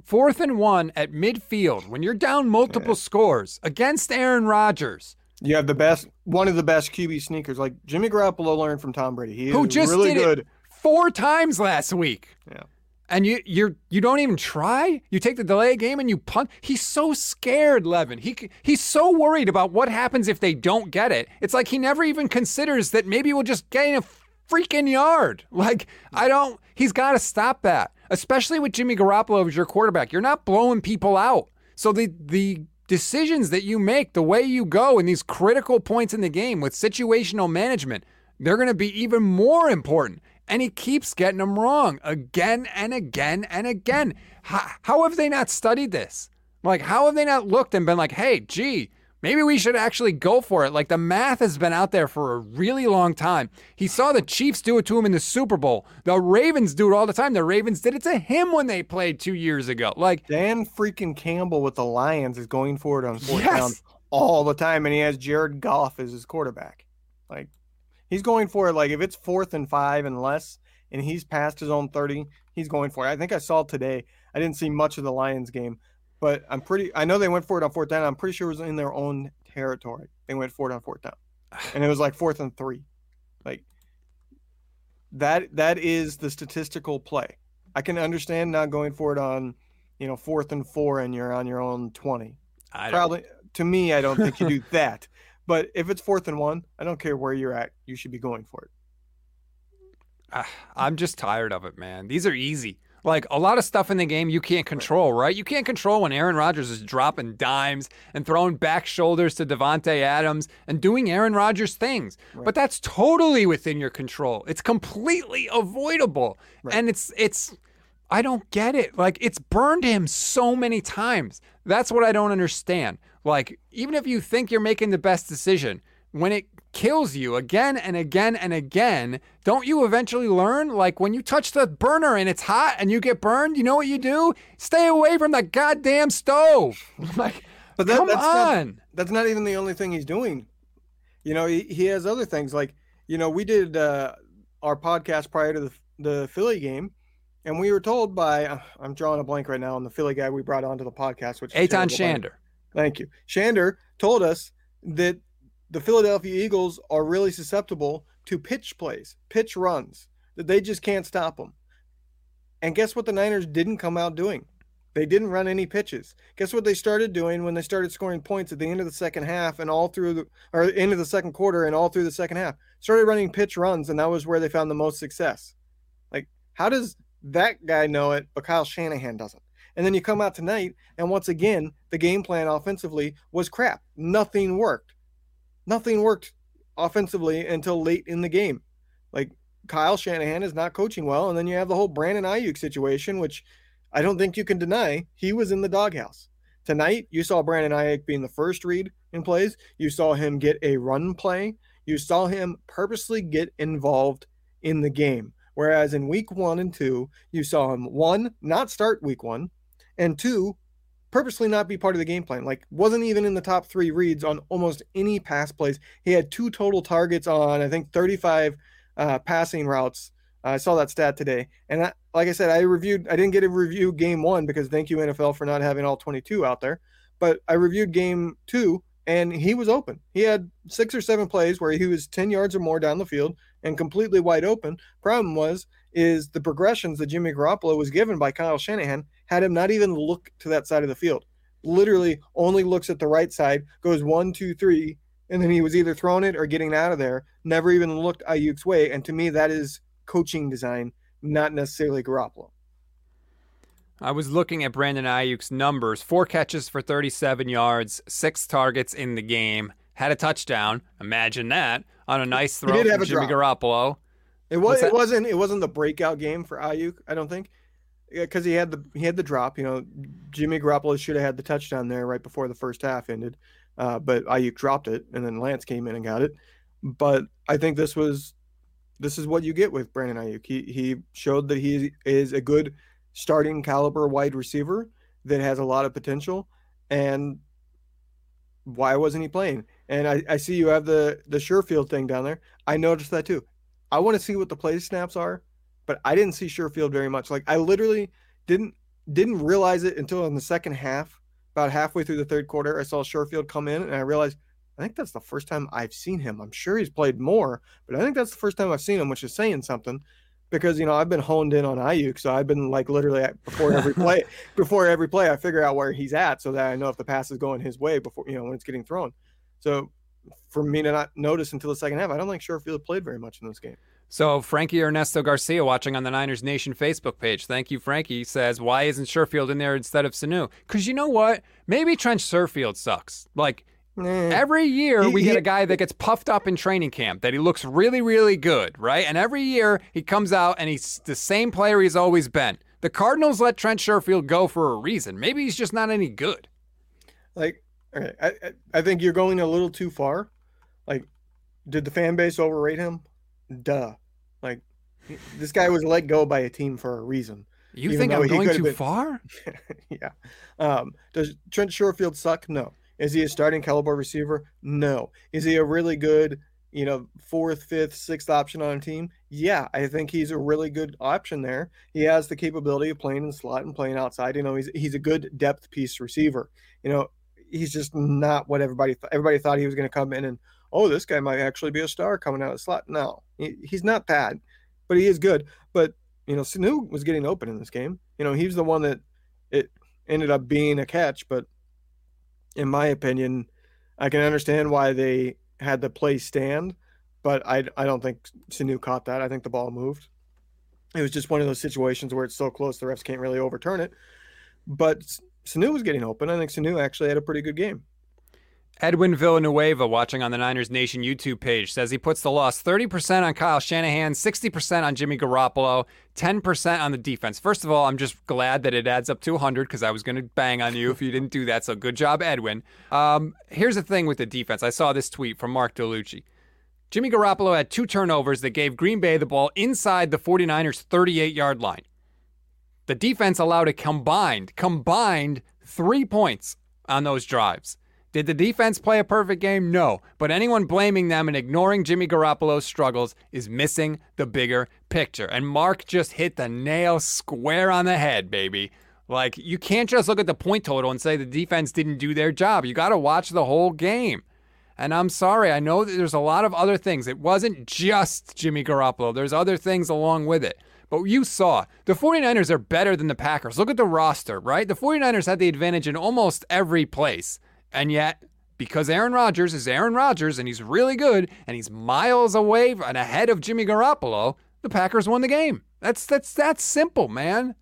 Fourth and one at midfield when you're down multiple yeah. scores against Aaron Rodgers. You have the best, one of the best QB sneakers. Like Jimmy Garoppolo learned from Tom Brady. He who just really did good. It four times last week. Yeah. And you you're you don't even try. You take the delay game and you punt. He's so scared, Levin. He he's so worried about what happens if they don't get it. It's like he never even considers that maybe we'll just gain a freaking yard. Like I don't. He's got to stop that, especially with Jimmy Garoppolo as your quarterback. You're not blowing people out. So the the decisions that you make, the way you go in these critical points in the game with situational management, they're going to be even more important. And he keeps getting them wrong again and again and again. How, how have they not studied this? Like, how have they not looked and been like, hey, gee, maybe we should actually go for it? Like, the math has been out there for a really long time. He saw the Chiefs do it to him in the Super Bowl. The Ravens do it all the time. The Ravens did it to him when they played two years ago. Like, Dan freaking Campbell with the Lions is going for it on fourth Yes. down all the time, and he has Jared Goff as his quarterback. Like, he's going for it. Like, if it's fourth and five and less, and he's past his own 30, he's going for it. I think I saw today. I didn't see much of the Lions game, but I'm pretty. I know they went for it on fourth down. I'm pretty sure it was in their own territory. They went for it on fourth down, and it was like fourth and three. Like that. That is the statistical play. I can understand not going for it on, you know, fourth and four, and you're on your own 20. I Probably to me, I don't think you do that. But if it's fourth and one, I don't care where you're at. You should be going for it. Ah, I'm just tired of it, man. These are easy. Like a lot of stuff in the game you can't control, right? You can't control when Aaron Rodgers is dropping dimes and throwing back shoulders to Davante Adams and doing Aaron Rodgers things. But that's totally within your control. It's completely avoidable. Right. And it's it's I don't get it. Like it's burned him so many times. That's what I don't understand. Like even if you think you're making the best decision, when it kills you again and again and again, don't you eventually learn? Like when you touch the burner and it's hot and you get burned, you know what you do? Stay away from the goddamn stove. like, But that, come that's not, on. that's not even the only thing he's doing. You know, he, he has other things like, you know, we did uh, our podcast prior to the, the Philly game, and we were told by, uh, I'm drawing a blank right now on the Philly guy we brought onto the podcast, which is Eitan terrible, but- Shander. Thank you. Shander told us that the Philadelphia Eagles are really susceptible to pitch plays, pitch runs, that they just can't stop them. And guess what the Niners didn't come out doing? They didn't run any pitches. Guess what they started doing when they started scoring points at the end of the second half and all through the or end of the second quarter and all through the second half? Started running pitch runs, and that was where they found the most success. Like, how does that guy know it, but Kyle Shanahan doesn't? And then you come out tonight, and once again, the game plan offensively was crap. Nothing worked. Nothing worked offensively until late in the game. Like Kyle Shanahan is not coaching well, and then you have the whole Brandon Aiyuk situation, which I don't think you can deny. He was in the doghouse. Tonight, you saw Brandon Aiyuk being the first read in plays. You saw him get a run play. You saw him purposely get involved in the game. Whereas in week one and two, you saw him one, not start week one, and two, purposely not be part of the game plan. Like wasn't even in the top three reads on almost any pass plays. He had two total targets on I think 35 uh, passing routes. I saw that stat today, and like I said, I reviewed. I didn't get to review game one because thank you NFL for not having all 22 out there. But I reviewed game two, and he was open. He had six or seven plays where he was 10 yards or more down the field and completely wide open. Problem was is the progressions that Jimmy Garoppolo was given by Kyle Shanahan had him not even look to that side of the field. Literally only looks at the right side, goes one, two, three, and then he was either throwing it or getting out of there. Never even looked Aiyuk's way. And to me, that is coaching design, not necessarily Garoppolo. I was looking at Brandon Aiyuk's numbers four catches for 37 yards, six targets in the game, had a touchdown. Imagine that on a nice throw from Jimmy drop. Garoppolo. It was. It wasn't. It wasn't the breakout game for Aiyuk. I don't think, because he had the he had the drop. You know, Jimmy Garoppolo should have had the touchdown there right before the first half ended, uh, but Aiyuk dropped it, and then Lance came in and got it. But I think this was, this is what you get with Brandon Aiyuk. He he showed that he is a good starting caliber wide receiver that has a lot of potential, and why wasn't he playing? And I, I see you have the the Sherfield thing down there. I noticed that too. I want to see what the play snaps are, but I didn't see Sherfield very much. Like I literally didn't didn't realize it until in the second half, about halfway through the third quarter. I saw Sherfield come in and I realized I think that's the first time I've seen him. I'm sure he's played more, but I think that's the first time I've seen him, which is saying something. Because you know I've been honed in on Aiyuk, so I've been like literally before every play, before every play, I figure out where he's at so that I know if the pass is going his way before you know when it's getting thrown. So for me to not notice until the second half, I don't think Sherfield played very much in this game. So Frankie Ernesto Garcia watching on the Niners Nation Facebook page. Thank you, Frankie. Says, why isn't Sherfield in there instead of Sanu? Because you know what? Maybe Trent Sherfield sucks. Like eh. every year we get a guy that gets puffed up in training camp that he looks really, really good, right? And every year he comes out and he's the same player he's always been. The Cardinals let Trent Sherfield go for a reason. Maybe he's just not any good. Like, okay, I, I think you're going a little too far. Like, did the fan base overrate him? Duh. Like this guy was let go by a team for a reason. You think I'm going too been... far? yeah. Um, does Trent Sherfield suck? No. Is he a starting caliber receiver? No. Is he a really good, you know, fourth, fifth, sixth option on a team? Yeah, I think he's a really good option there. He has the capability of playing in slot and playing outside. You know, he's he's a good depth piece receiver. You know, he's just not what everybody th- everybody thought he was going to come in and oh, this guy might actually be a star coming out of the slot. No, he, he's not bad, but he is good. But you know, Sanu was getting open in this game. You know, he's the one that it ended up being a catch. But in my opinion, I can understand why they had the play stand, but I I don't think Sanu caught that. I think the ball moved. It was just one of those situations where it's so close the refs can't really overturn it. But Sanu was getting open. I think Sanu actually had a pretty good game. Edwin Villanueva, watching on the Niners Nation YouTube page, says he puts the loss 30% on Kyle Shanahan, 60% on Jimmy Garoppolo, 10% on the defense. First of all, I'm just glad that it adds up to 100 because I was going to bang on you if you didn't do that. So good job, Edwin. Um, here's the thing with the defense. I saw this tweet from Mark DeLucci. Jimmy Garoppolo had two turnovers that gave Green Bay the ball inside the 49ers' 38 yard line. The defense allowed a combined, combined three points on those drives. Did the defense play a perfect game? No. But anyone blaming them and ignoring Jimmy Garoppolo's struggles is missing the bigger picture. And Mark just hit the nail square on the head, baby. Like, you can't just look at the point total and say the defense didn't do their job. You got to watch the whole game. And I'm sorry, I know that there's a lot of other things. It wasn't just Jimmy Garoppolo, there's other things along with it. But you saw the 49ers are better than the Packers. Look at the roster, right? The 49ers had the advantage in almost every place. And yet, because Aaron Rodgers is Aaron Rodgers and he's really good and he's miles away and ahead of Jimmy Garoppolo, the Packers won the game. That's that's that's simple, man.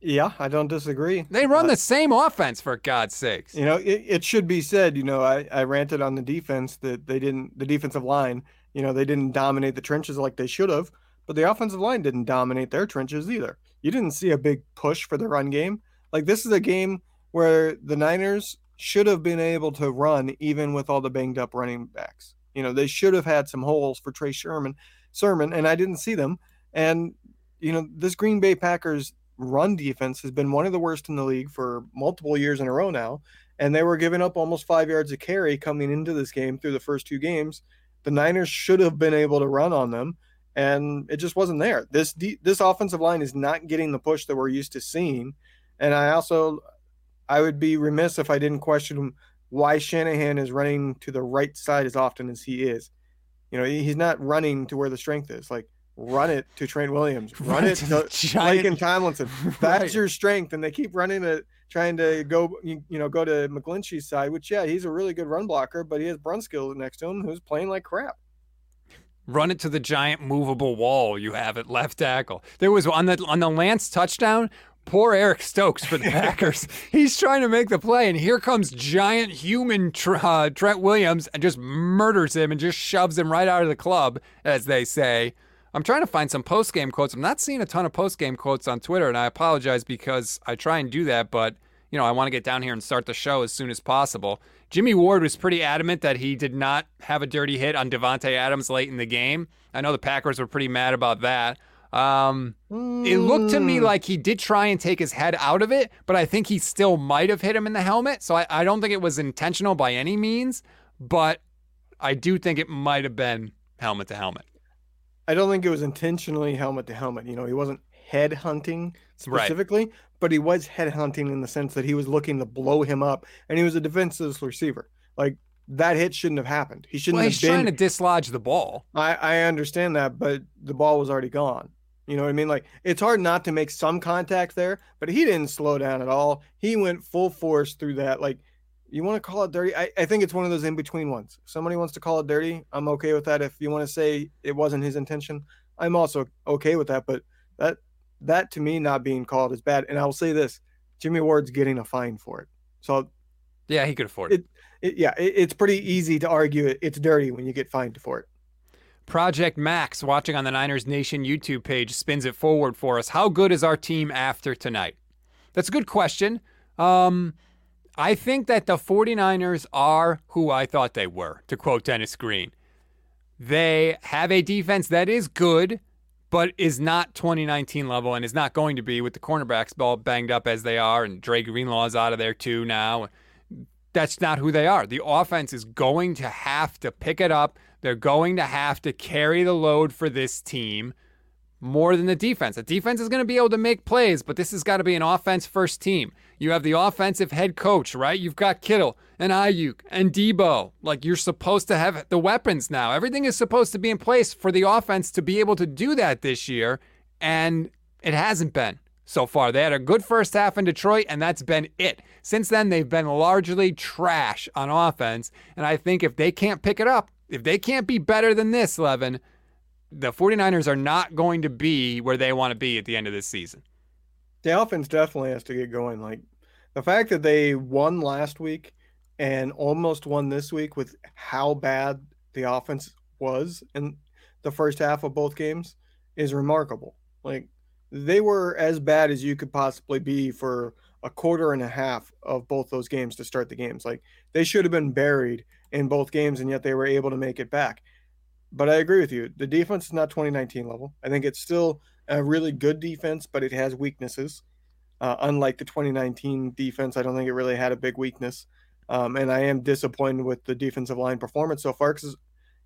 Yeah, I don't disagree. They run uh, the same offense for God's sakes. You know, it, it should be said, you know, I, I ranted on the defense that they didn't the defensive line, you know, they didn't dominate the trenches like they should have, but the offensive line didn't dominate their trenches either. You didn't see a big push for the run game. Like this is a game where the Niners should have been able to run even with all the banged up running backs. You know, they should have had some holes for Trey Sherman, Sermon, and I didn't see them. And you know, this Green Bay Packers run defense has been one of the worst in the league for multiple years in a row now, and they were giving up almost 5 yards a carry coming into this game through the first two games. The Niners should have been able to run on them and it just wasn't there. This this offensive line is not getting the push that we're used to seeing. And I also I would be remiss if I didn't question why Shanahan is running to the right side as often as he is. You know, he's not running to where the strength is. Like, run it to Trent Williams, run, it to, to and Tomlinson. That's right. your strength, and they keep running it, trying to go, you, you, know, go to McGlinchey's side. Which, yeah, he's a really good run blocker, but he has Brunskill next to him, who's playing like crap. Run it to the giant movable wall you have at left tackle. There was on the on the Lance touchdown poor Eric Stokes for the Packers. He's trying to make the play, and here comes giant human uh, Trent Williams and just murders him and just shoves him right out of the club, as they say. I'm trying to find some post game quotes. I'm not seeing a ton of post game quotes on Twitter, and I apologize because I try and do that, but you know I want to get down here and start the show as soon as possible. Jimmy Ward was pretty adamant that he did not have a dirty hit on Davante Adams late in the game. I know the Packers were pretty mad about that. Um, mm. It looked to me hmm. like he did try and take his head out of it, but I think he still might have hit him in the helmet. So I, I don't think it was intentional by any means, but I do think it might have been helmet to helmet. I don't think it was intentionally helmet to helmet. You know, he wasn't head hunting specifically, right. But he was head hunting in the sense that he was looking to blow him up, and he was a defensive receiver. Like that hit shouldn't have happened. He shouldn't well, have he's been trying to dislodge the ball. I, I understand that, but the ball was already gone. You know what I mean? Like it's hard not to make some contact there, but he didn't slow down at all. He went full force through that. Like you want to call it dirty? I, I think it's one of those in between ones. If somebody wants to call it dirty, I'm okay with that. If you want to say it wasn't his intention, I'm also okay with that. But that that to me not being called is bad. And I will say this: Jimmy Ward's getting a fine for it. So yeah, he could afford it. it, it yeah, it, it's pretty easy to argue it, it's dirty when you get fined for it. Project Max, watching on the Niners Nation YouTube page, spins it forward for us. How good is our team after tonight? That's a good question. Um, I think that the 49ers are who I thought they were, to quote Dennis Green. They have a defense that is good, but is not 2019 level and is not going to be with the cornerbacks all banged up as they are, and Dre Greenlaw is out of there too now. That's not who they are. The offense is going to have to pick it up. They're going to have to carry the load for this team more than the defense. The defense is going to be able to make plays, but this has got to be an offense first team. You have the offensive head coach, right? You've got Kittle and Aiyuk and Deebo. Like you're supposed to have the weapons now. Everything is supposed to be in place for the offense to be able to do that this year, and it hasn't been so far. They had a good first half in Detroit, and that's been it. Since then, they've been largely trash on offense, and I think if they can't pick it up, if they can't be better than this, Levin, the 49ers are not going to be where they want to be at the end of this season. The offense definitely has to get going. Like the fact that they won last week and almost won this week with how bad the offense was in the first half of both games is remarkable. Like they were as bad as you could possibly be for a quarter and a half of both those games to start the games. Like they should have been buried in both games and yet they were able to make it back. But I agree with you. The defense is not 2019 level. I think it's still a really good defense, but it has weaknesses. Uh, unlike the 2019 defense, I don't think it really had a big weakness. Um, and I am disappointed with the defensive line performance so far because,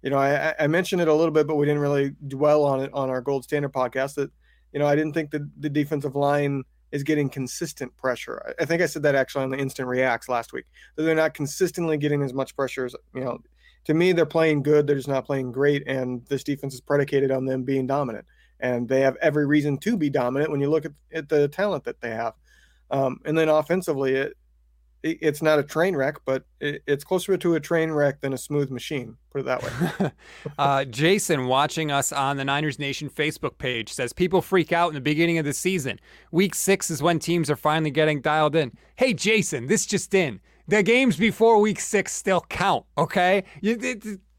you know, I, I, mentioned it a little bit, but we didn't really dwell on it on our Gold Standard podcast. That, you know, I didn't think that the defensive line is getting consistent pressure. I, I think I said that actually on the Instant Reacts last week. That they're not consistently getting as much pressure as, you know, to me, they're playing good. They're just not playing great. And this defense is predicated on them being dominant. And they have every reason to be dominant when you look at, at the talent that they have. Um, and then offensively, it, it, it's not a train wreck, but it, it's closer to a train wreck than a smooth machine. Put it that way. uh, Jason, watching us on the Niners Nation Facebook page, says people freak out in the beginning of the season. Week six is when teams are finally getting dialed in. Hey, Jason, this just in the games before week six still count. Okay, you,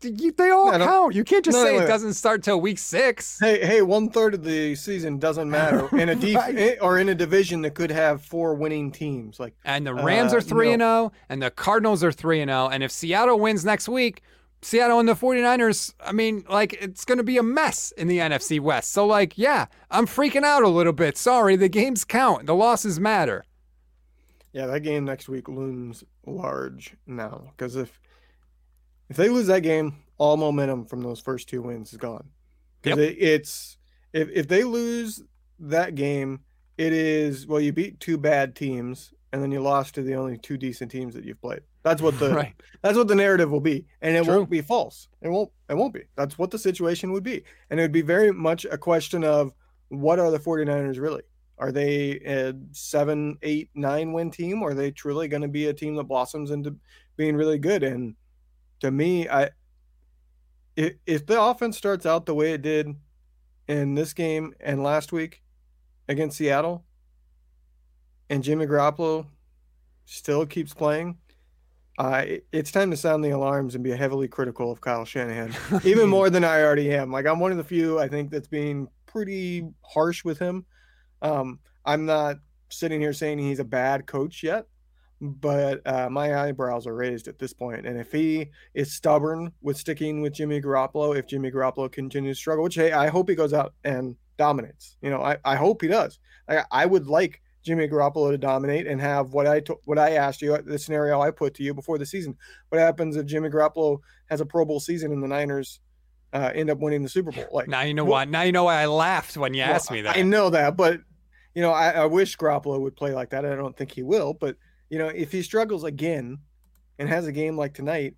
they all yeah, count. You can't just no, say no, it doesn't start till week six. Hey, hey, one third of the season doesn't matter in a def- right. or in a division that could have four winning teams. Like, and the Rams uh, are three and zero, oh, and the Cardinals are three and zero. And if Seattle wins next week. Seattle and the 49ers, I mean, like, it's going to be a mess in the NFC West. So, like, yeah, I'm freaking out a little bit. Sorry, the games count. The losses matter. Yeah, that game next week looms large now because if if they lose that game, all momentum from those first two wins is gone. Because yep. it, it's if if they lose that game, it is well, you beat two bad teams and then you lost to the only two decent teams that you've played. That's what the right. that's what the narrative will be, and it True. won't be false. It won't it won't be. That's what the situation would be, and it would be very much a question of what are the 49ers really? Are they a seven, eight, nine win team? Or are they truly going to be a team that blossoms into being really good? And to me, I if, if the offense starts out the way it did in this game and last week against Seattle, and Jimmy Garoppolo still keeps playing, uh, it's time to sound the alarms and be heavily critical of Kyle Shanahan, even more than I already am. Like I'm one of the few I think that's being pretty harsh with him. Um, I'm not sitting here saying he's a bad coach yet, but uh, my eyebrows are raised at this point. And if he is stubborn with sticking with Jimmy Garoppolo, if Jimmy Garoppolo continues to struggle, which hey, I hope he goes out and dominates. You know, I, I hope he does. I, I would like Jimmy Garoppolo to dominate and have what I to, what I asked you the scenario I put to you before the season. What happens if Jimmy Garoppolo has a Pro Bowl season and the Niners uh, end up winning the Super Bowl? Like now you know well, why. Now you know why I laughed when you well, asked me that. I know that, but you know, I, I wish Garoppolo would play like that. I don't think he will, but you know, if he struggles again and has a game like tonight,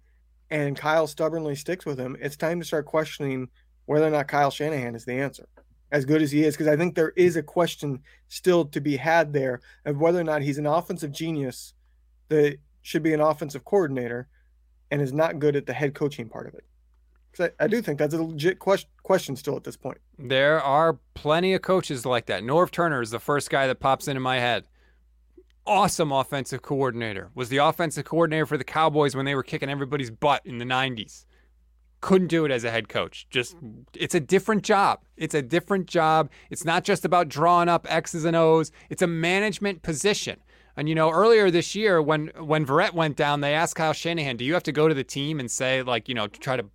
and Kyle stubbornly sticks with him, it's time to start questioning whether or not Kyle Shanahan is the answer. As good as he is, because I think there is a question still to be had there of whether or not he's an offensive genius that should be an offensive coordinator and is not good at the head coaching part of it? Because I, I, do think that's a legit question, still at this point. There are plenty of coaches like that. Norv Turner is the first guy that pops into my head. Awesome offensive coordinator. Was the offensive coordinator for the Cowboys when they were kicking everybody's butt in the 90s. Couldn't do it as a head coach. Just, it's a different job. It's a different job. It's not just about drawing up X's and O's, it's a management position. And you know, earlier this year when when Verrett went down, they asked Kyle Shanahan, "Do you have to go to the team and say like, you know, to try to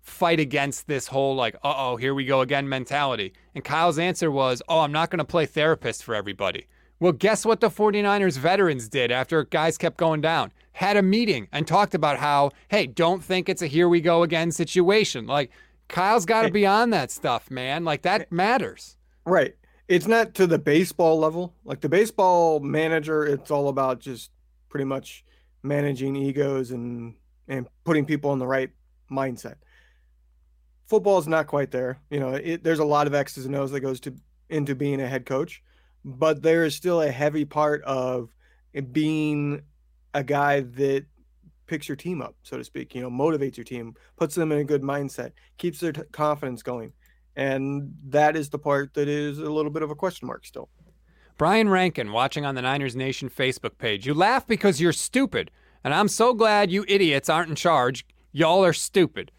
fight against this whole like, uh-oh, here we go again mentality?" And Kyle's answer was, "Oh, I'm not going to play therapist for everybody." Well, guess what the 49ers veterans did after guys kept going down? Had a meeting and talked about how, hey, don't think it's a here we go again situation. Like Kyle's got to be on that stuff, man. Like that matters. Right it's not to the baseball level. Like the baseball manager, it's all about just pretty much managing egos and and putting people in the right mindset. Football is not quite there. You know, it, there's a lot of X's and O's that goes to into being a head coach, but there is still a heavy part of being a guy that picks your team up, so to speak. You know, motivates your team, puts them in a good mindset, keeps their t- confidence going. And that is the part that is a little bit of a question mark still. Brian Rankin, watching on the Niners Nation Facebook page. You laugh because you're stupid. And I'm so glad you idiots aren't in charge. Y'all are stupid.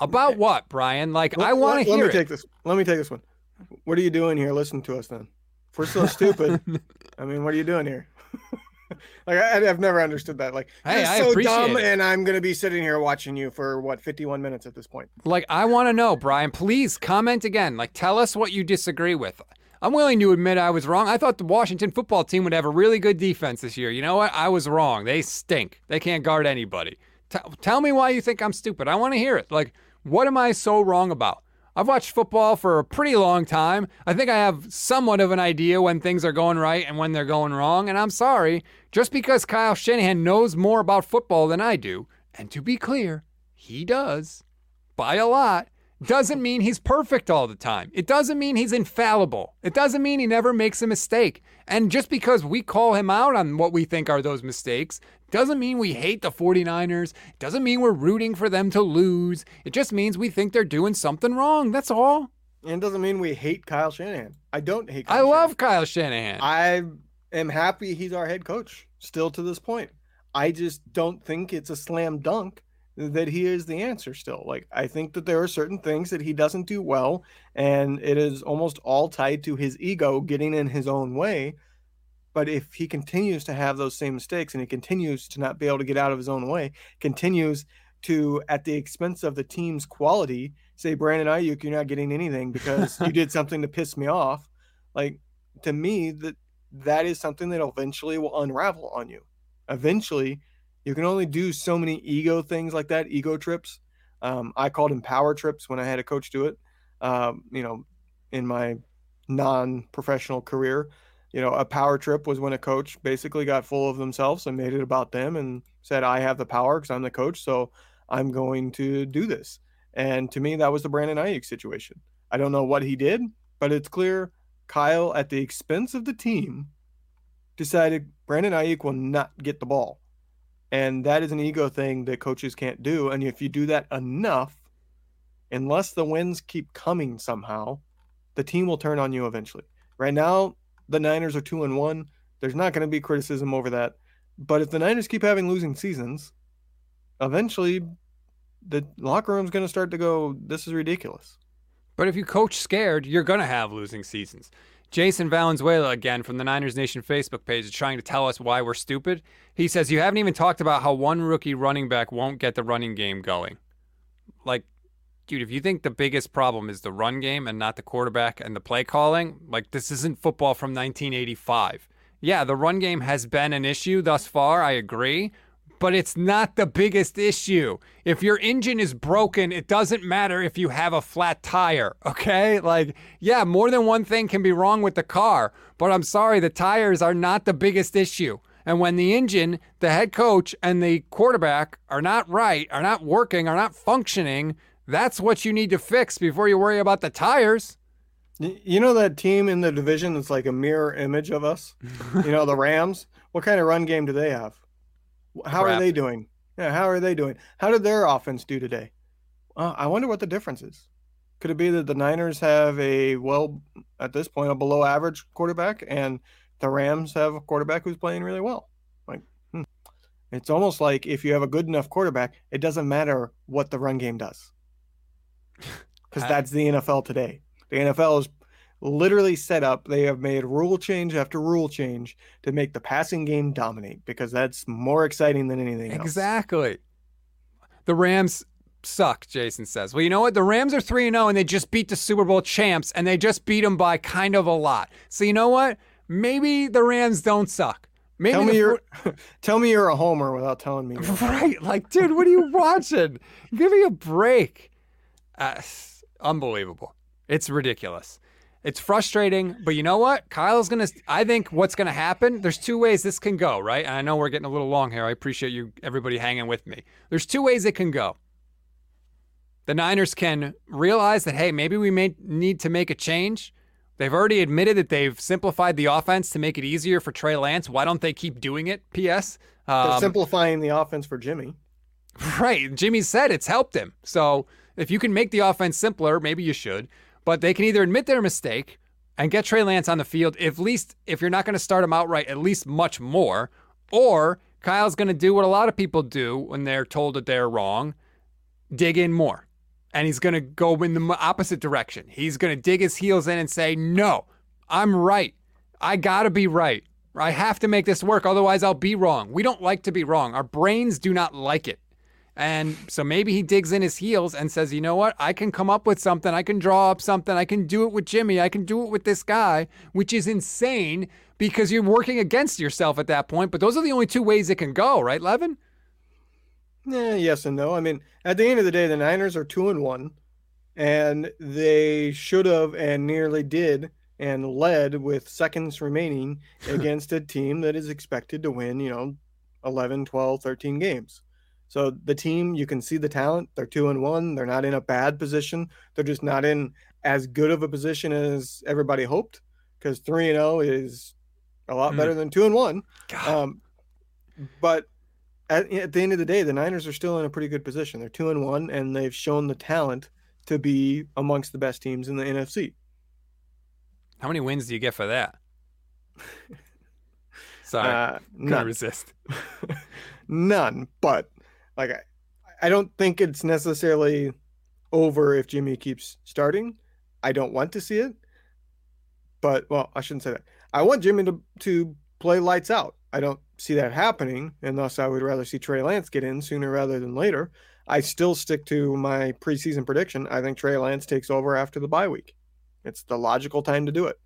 About eh, what, Brian? Like, let, I want to hear Let me it. take this. Let me take this one. What are you doing here? Listen to us then. If we're so stupid, I mean, what are you doing here? like I, have never understood that. Like, hey, I so dumb, it. and I'm gonna be sitting here watching you for what 51 minutes at this point. Like, I want to know, Brian. Please comment again. Like, tell us what you disagree with. I'm willing to admit I was wrong. I thought the Washington football team would have a really good defense this year. You know what? I was wrong. They stink. They can't guard anybody. T- tell me why you think I'm stupid. I want to hear it. Like, what am I so wrong about? I've watched football for a pretty long time. I think I have somewhat of an idea when things are going right and when they're going wrong. And I'm sorry, just because Kyle Shanahan knows more about football than I do, and to be clear, he does by a lot, doesn't mean he's perfect all the time. It doesn't mean he's infallible. It doesn't mean he never makes a mistake. And just because we call him out on what we think are those mistakes doesn't mean we hate the 49ers. Doesn't mean we're rooting for them to lose. It just means we think they're doing something wrong. That's all. And it doesn't mean we hate Kyle Shanahan. I don't hate Kyle I love Kyle Shanahan. I am happy he's our head coach still to this point. I just don't think it's a slam dunk that he is the answer still. Like I think that there are certain things that he doesn't do well and it is almost all tied to his ego getting in his own way. But if he continues to have those same mistakes and he continues to not be able to get out of his own way, continues to at the expense of the team's quality say Brandon Aiyuk you're not getting anything because you did something to piss me off. Like to me that that is something that eventually will unravel on you. Eventually you can only do so many ego things like that, ego trips. Um, I called them power trips when I had a coach do it. Um, you know, in my non-professional career, you know, a power trip was when a coach basically got full of themselves and made it about them and said, "I have the power because I'm the coach, so I'm going to do this." And to me, that was the Brandon Aiyuk situation. I don't know what he did, but it's clear Kyle, at the expense of the team, decided Brandon Aiyuk will not get the ball. And that is an ego thing that coaches can't do. And if you do that enough, unless the wins keep coming somehow, the team will turn on you eventually. Right now, the Niners are two and one. There's not going to be criticism over that. But if the Niners keep having losing seasons, eventually the locker room's going to start to go, this is ridiculous. But if you coach scared, you're going to have losing seasons. Jason Valenzuela, again from the Niners Nation Facebook page, is trying to tell us why we're stupid. He says, You haven't even talked about how one rookie running back won't get the running game going. Like, dude, if you think the biggest problem is the run game and not the quarterback and the play calling, like, this isn't football from 1985. Yeah, the run game has been an issue thus far. I agree but it's not the biggest issue. If your engine is broken, it doesn't matter if you have a flat tire, okay? Like, yeah, more than one thing can be wrong with the car, but I'm sorry, the tires are not the biggest issue. And when the engine, the head coach, and the quarterback are not right, are not working, are not functioning, that's what you need to fix before you worry about the tires. You know that team in the division that's like a mirror image of us? you know, the Rams? What kind of run game do they have? How Crap. are they doing? Yeah, how are they doing? How did their offense do today? Uh, I wonder what the difference is. Could it be that the Niners have a well, at this point, a below average quarterback, and the Rams have a quarterback who's playing really well? Like, hmm. it's almost like if you have a good enough quarterback, it doesn't matter what the run game does, because that's the NFL today. The NFL is literally set up. They have made rule change after rule change to make the passing game dominate because that's more exciting than anything else. Exactly. The Rams suck, Jason says. Well, you know what? The Rams are 3 0 and they just beat the Super Bowl champs and they just beat them by kind of a lot. So, you know what? Maybe the Rams don't suck. Maybe Tell me the you're tell me you're a homer without telling me. Right. Like, dude, what are you watching? Give me a break. Uh, unbelievable. It's ridiculous. It's frustrating, but you know what? Kyle's going to, I think what's going to happen, there's two ways this can go, right? And I know we're getting a little long here. I appreciate you, everybody hanging with me. There's two ways it can go. The Niners can realize that, hey, maybe we may need to make a change. They've already admitted that they've simplified the offense to make it easier for Trey Lance. Why don't they keep doing it? P.S. They're Um, simplifying the offense for Jimmy. Right. Jimmy said it's helped him. So if you can make the offense simpler, maybe you should. But they can either admit their mistake and get Trey Lance on the field, at least if you're not going to start him outright, at least much more. Or Kyle's going to do what a lot of people do when they're told that they're wrong dig in more. And he's going to go in the opposite direction. He's going to dig his heels in and say, no, I'm right. I got to be right. I have to make this work. Otherwise, I'll be wrong. We don't like to be wrong. Our brains do not like it. And so maybe he digs in his heels and says, you know what? I can come up with something. I can draw up something. I can do it with Jimmy. I can do it with this guy, which is insane because you're working against yourself at that point. But those are the only two ways it can go, right, Levin? Yeah, yes and no. I mean, at the end of the day, the Niners are two and one, and they should have and nearly did and led with seconds remaining against a team that is expected to win, you know, 11, 12, 13 games. So the team, you can see the talent. They're two and one. They're not in a bad position. They're just not in as good of a position as everybody hoped because three and zero is a lot Mm. better than two and one. Um, but at, at the end of the day, the Niners are still in a pretty good position. They're two and one, and they've shown the talent to be amongst the best teams in the NFC. How many wins do you get for that? Sorry, Uh, couldn't none, resist. none. But like, I, I don't think it's necessarily over if Jimmy keeps starting. I don't want to see it, but well, I shouldn't say that. I want Jimmy to to play lights out. I don't see that happening, and thus I would rather see Trey Lance get in sooner rather than later. I still stick to my preseason prediction. I think Trey Lance takes over after the bye week. It's the logical time to do it.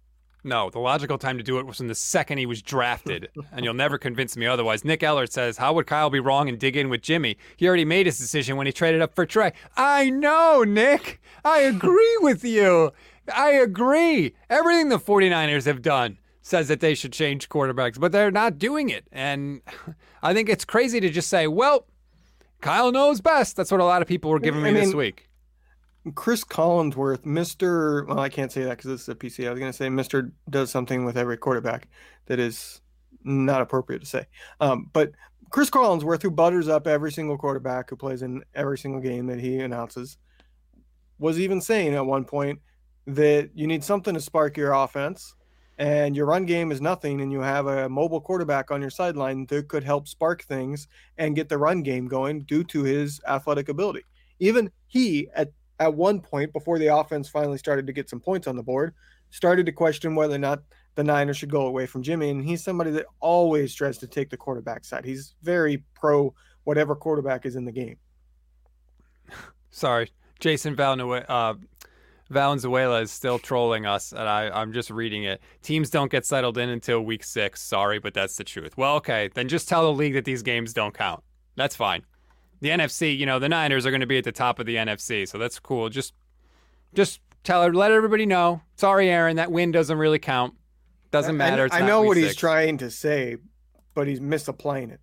No, the logical time to do it was in the second he was drafted, and you'll never convince me otherwise. Nick Ellert says, How would Kyle be wrong and dig in with Jimmy? He already made his decision when he traded up for Trey. I know, Nick. I agree with you. I agree. Everything the 49ers have done says that they should change quarterbacks, but they're not doing it. And I think it's crazy to just say, Well, Kyle knows best. That's what a lot of people were giving me I this week. Chris Collinsworth, Mr. Well, I can't say that because this is a PC. I was going to say Mr. does something with every quarterback that is not appropriate to say. Um, but Chris Collinsworth, who butters up every single quarterback who plays in every single game that he announces, was even saying at one point that you need something to spark your offense and your run game is nothing and you have a mobile quarterback on your sideline that could help spark things and get the run game going due to his athletic ability. Even he at at one point before the offense finally started to get some points on the board, started to question whether or not the Niners should go away from Jimmy. And he's somebody that always tries to take the quarterback side. He's very pro whatever quarterback is in the game. Sorry, Jason Valenzuela, uh, Valenzuela is still trolling us, and I, I'm just reading it. Teams don't get settled in until week six. Sorry, but that's the truth. Well, okay, then just tell the league that these games don't count. That's fine. The NFC, you know, the Niners are going to be at the top of the NFC, so that's cool. Just, just tell her, let everybody know. Sorry, Aaron, that win doesn't really count. Doesn't matter. I, I know what he's trying to say, but he's misapplying it.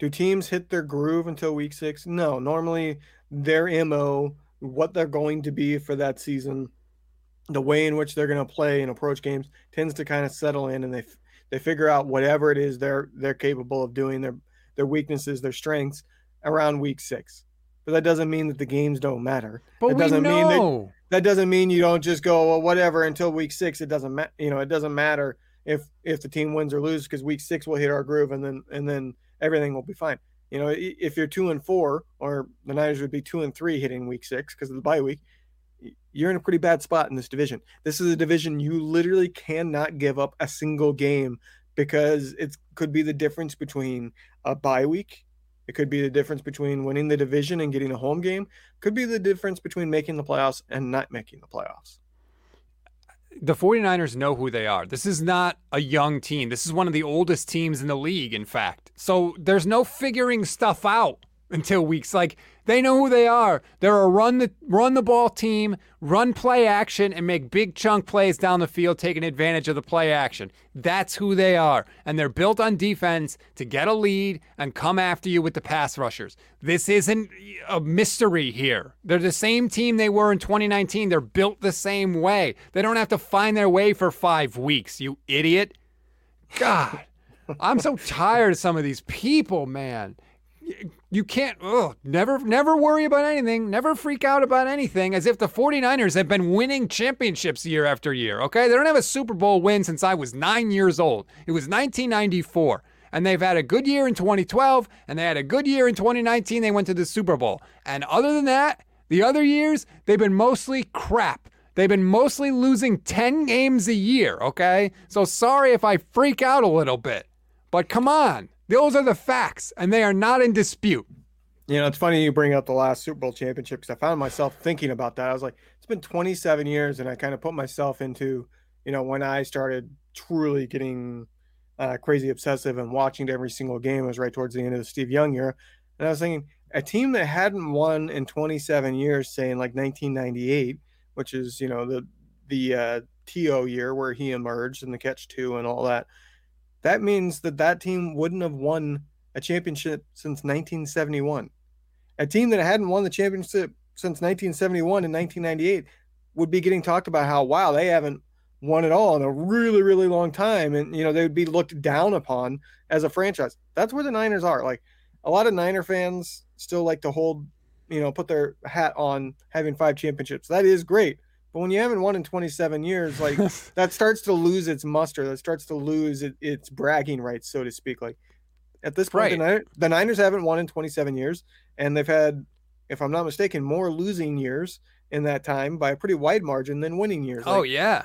Do teams hit their groove until week six? No. Normally, their MO, what they're going to be for that season, the way in which they're going to play and approach games tends to kind of settle in, and they f- they figure out whatever it is they're they're capable of doing. They're their weaknesses, their strengths around week six. But that doesn't mean that the games don't matter. But it we doesn't mean that know. that doesn't mean you don't just go well whatever until week six. It doesn't matter. You know, it doesn't matter if if the team wins or loses because week six will hit our groove and then and then everything will be fine. You know, if you're two and four, or the Niners would be two and three hitting week six because of the bye week, you're in a pretty bad spot in this division. This is a division you literally cannot give up a single game because it could be the difference between a bye week. It could be the difference between winning the division and getting a home game. Could be the difference between making the playoffs and not making the playoffs. the 49ers know who they are. This is not a young team. This is one of the oldest teams in the league, in fact. So there's no figuring stuff out until weeks. Like they know who they are. They're a run the run the ball team, run play action, and make big chunk plays down the field, taking advantage of the play action. That's who they are. And they're built on defense to get a lead and come after you with the pass rushers. This isn't a mystery here. They're the same team they were in 2019. They're built the same way. They don't have to find their way for five weeks, you idiot. God, I'm so tired of some of these people, man. You can't, ugh, never, never worry about anything, never freak out about anything as if the 49ers have been winning championships year after year, okay? They don't have a Super Bowl win since I was nine years old. It was 1994. And they've had a good year in 2012, and they had a good year in 2019. They went to the Super Bowl. And other than that, the other years, they've been mostly crap. They've been mostly losing 10 games a year, okay? So sorry if I freak out a little bit. But come on, those are the facts, and they are not in dispute. You know, it's funny you bring up the last Super Bowl championship because I found myself thinking about that. I was like, it's been 27 years, and I kind of put myself into, you know, when I started truly getting uh, crazy obsessive and watching every single game. It was right towards the end of the Steve Young era, and I was thinking a team that hadn't won in 27 years, say in like 1998, which is you know the the uh, T.O. year where he emerged and the catch two and all that. That means that that team wouldn't have won a championship since 1971. A team that hadn't won the championship since 1971 and 1998 would be getting talked about how wow they haven't won it all in a really really long time and you know they would be looked down upon as a franchise. That's where the Niners are. Like a lot of Niner fans still like to hold, you know, put their hat on having five championships. That is great. But when you haven't won in 27 years, like that starts to lose its muster. That starts to lose it, its bragging rights, so to speak. Like at this point, Right. the, Niners, the Niners haven't won in 27 years, and they've had, if I'm not mistaken, more losing years in that time by a pretty wide margin than winning years. Oh, yeah.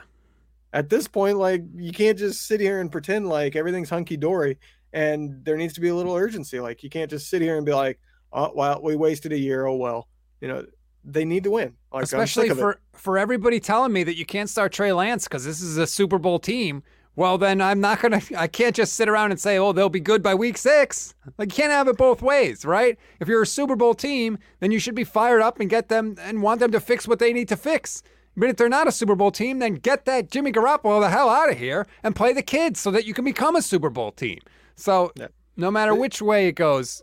at this point, like you can't just sit here and pretend like everything's hunky dory, and there needs to be a little urgency. Like you can't just sit here and be like, "Oh, well, we wasted a year. Oh well." You know, they need to win. Like, Especially sick of it. for, for everybody telling me that you can't start Trey Lance because this is a Super Bowl team. Well, then I'm not going to, I can't just sit around and say, oh, they'll be good by week six. Like, you can't have it both ways, right? If you're a Super Bowl team, then you should be fired up and get them and want them to fix what they need to fix. But if they're not a Super Bowl team, then get that Jimmy Garoppolo the hell out of here and play the kids so that you can become a Super Bowl team. So, Yeah. no matter which way it goes,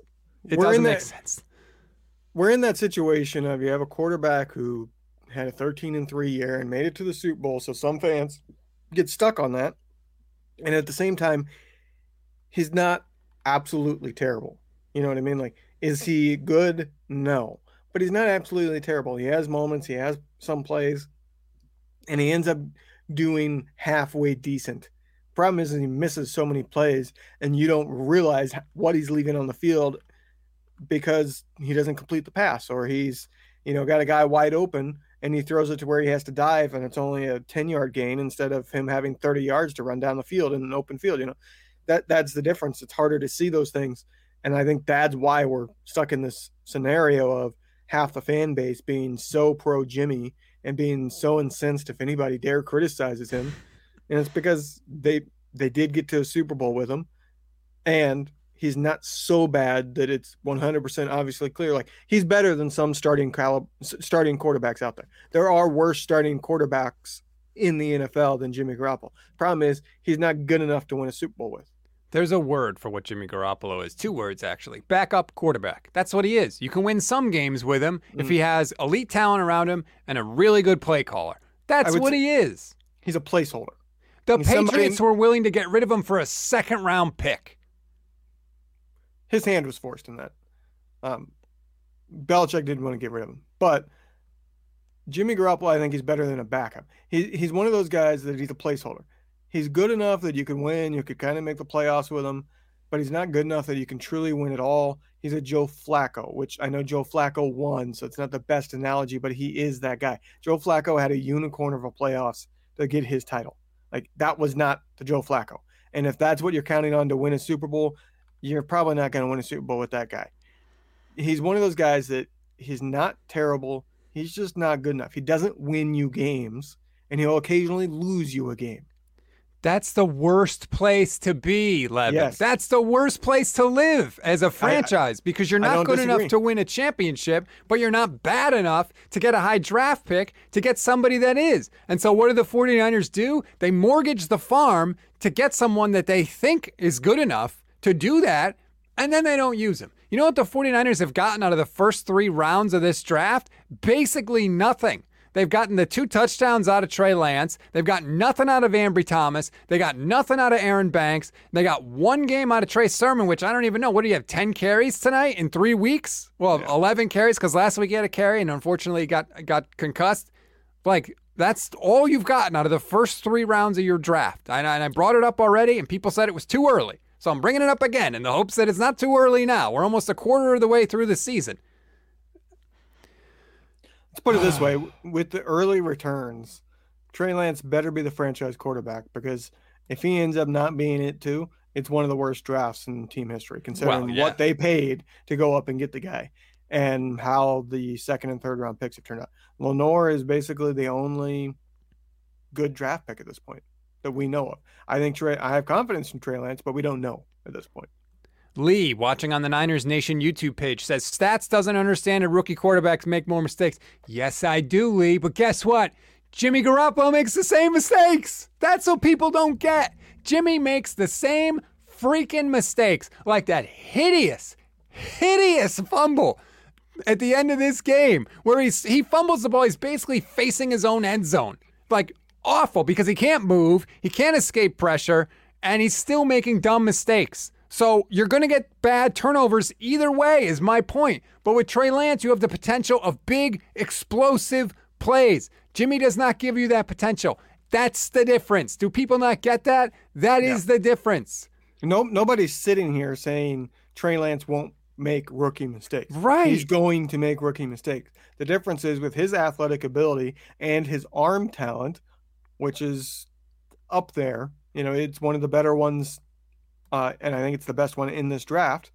it doesn't make that- sense. We're in that situation of you have a quarterback who had a 13 and 3 year and made it to the Super Bowl. So some fans get stuck on that. And at the same time, he's not absolutely terrible. You know what I mean? Like, is he good? No. But he's not absolutely terrible. He has moments, he has some plays, and he ends up doing halfway decent. Problem is, is he misses so many plays, and you don't realize what he's leaving on the field because he doesn't complete the pass or he's you know got a guy wide open and he throws it to where he has to dive and it's only a 10 yard gain instead of him having 30 yards to run down the field in an open field you know? That that's the difference. It's harder to see those things. And i think that's why we're stuck in this scenario of half the fan base being so pro jimmy and being so incensed if anybody dare criticizes him. And it's because they they did get to a super bowl with him. And he's not so bad that it's 100% obviously clear. Like he's better than some starting calib- starting quarterbacks out there. There are worse starting quarterbacks in the NFL than Jimmy Garoppolo. Problem is he's not good enough to win a Super Bowl with. There's a word for what Jimmy Garoppolo is. Two words, actually. Backup quarterback. That's what he is. You can win some games with him if he mm. has elite talent around him and a really good play caller. That's what he is. He's a placeholder. The and somebody- Patriots were willing to get rid of him for a second round pick. His hand was forced in that. Um, Belichick didn't want to get rid of him, but Jimmy Garoppolo, I think he's better than a backup. He, he's one of those guys that he's a placeholder. He's good enough that you can win, you could kind of make the playoffs with him, but he's not good enough that you can truly win at all. He's a Joe Flacco, which I know Joe Flacco won, so it's not the best analogy, but he is that guy. Joe Flacco had a unicorn of a playoffs to get his title. Like that was not the Joe Flacco. And if that's what you're counting on to win a Super Bowl, you're probably not going to win a Super Bowl with that guy. He's one of those guys that he's not terrible. He's just not good enough. He doesn't win you games, and he'll occasionally lose you a game. That's the worst place to be, Levin. Yes. That's the worst place to live as a franchise because you're not good disagree. enough to win a championship, but you're not bad enough to get a high draft pick to get somebody that is. And so what do the 49ers do? They mortgage the farm to get someone that they think is good enough to do that, and then they don't use him. You know what the 49ers have gotten out of the first three rounds of this draft? Basically nothing. They've gotten the two touchdowns out of Trey Lance. They've got nothing out of Ambry Thomas. They got nothing out of Aaron Banks. They got one game out of Trey Sermon, which I don't even know. What do you have? 10 carries tonight in three weeks? Well, 11 carries because last week he had a carry and unfortunately got, got concussed. Like, that's all you've gotten out of the first three rounds of your draft. And I, and I brought it up already, and people said it was too early. So I'm bringing it up again in the hopes that it's not too early now. We're almost a quarter of the way through the season. Let's put it this way: with the early returns, Trey Lance better be the franchise quarterback because if he ends up not being it too, it's one of the worst drafts in team history, considering yeah. what they paid to go up and get the guy and how the second and third round picks have turned out. Lenoir is basically the only good draft pick at this point that we know of. I think Trey. I have confidence in Trey Lance, but we don't know at this point. Lee, watching on the Niners Nation YouTube page, says Stats doesn't understand that rookie quarterbacks make more mistakes. Yes, I do, Lee, but guess what? Jimmy Garoppolo makes the same mistakes. That's what people don't get. Jimmy makes the same freaking mistakes, like that hideous, hideous fumble at the end of this game where he's he fumbles the ball. He's basically facing his own end zone, like awful because he can't move, he can't escape pressure, and he's still making dumb mistakes. So you're going to get bad turnovers either way, is my point. But with Trey Lance, you have the potential of big, explosive plays. Jimmy does not give you that potential. That's the difference. Do people not get that? That is the difference. No, nobody's sitting here saying Trey Lance won't make rookie mistakes. Right. He's going to make rookie mistakes. The difference is with his athletic ability and his arm talent, which is up there. You know, it's one of the better ones, uh, and I think it's the best one in this draft.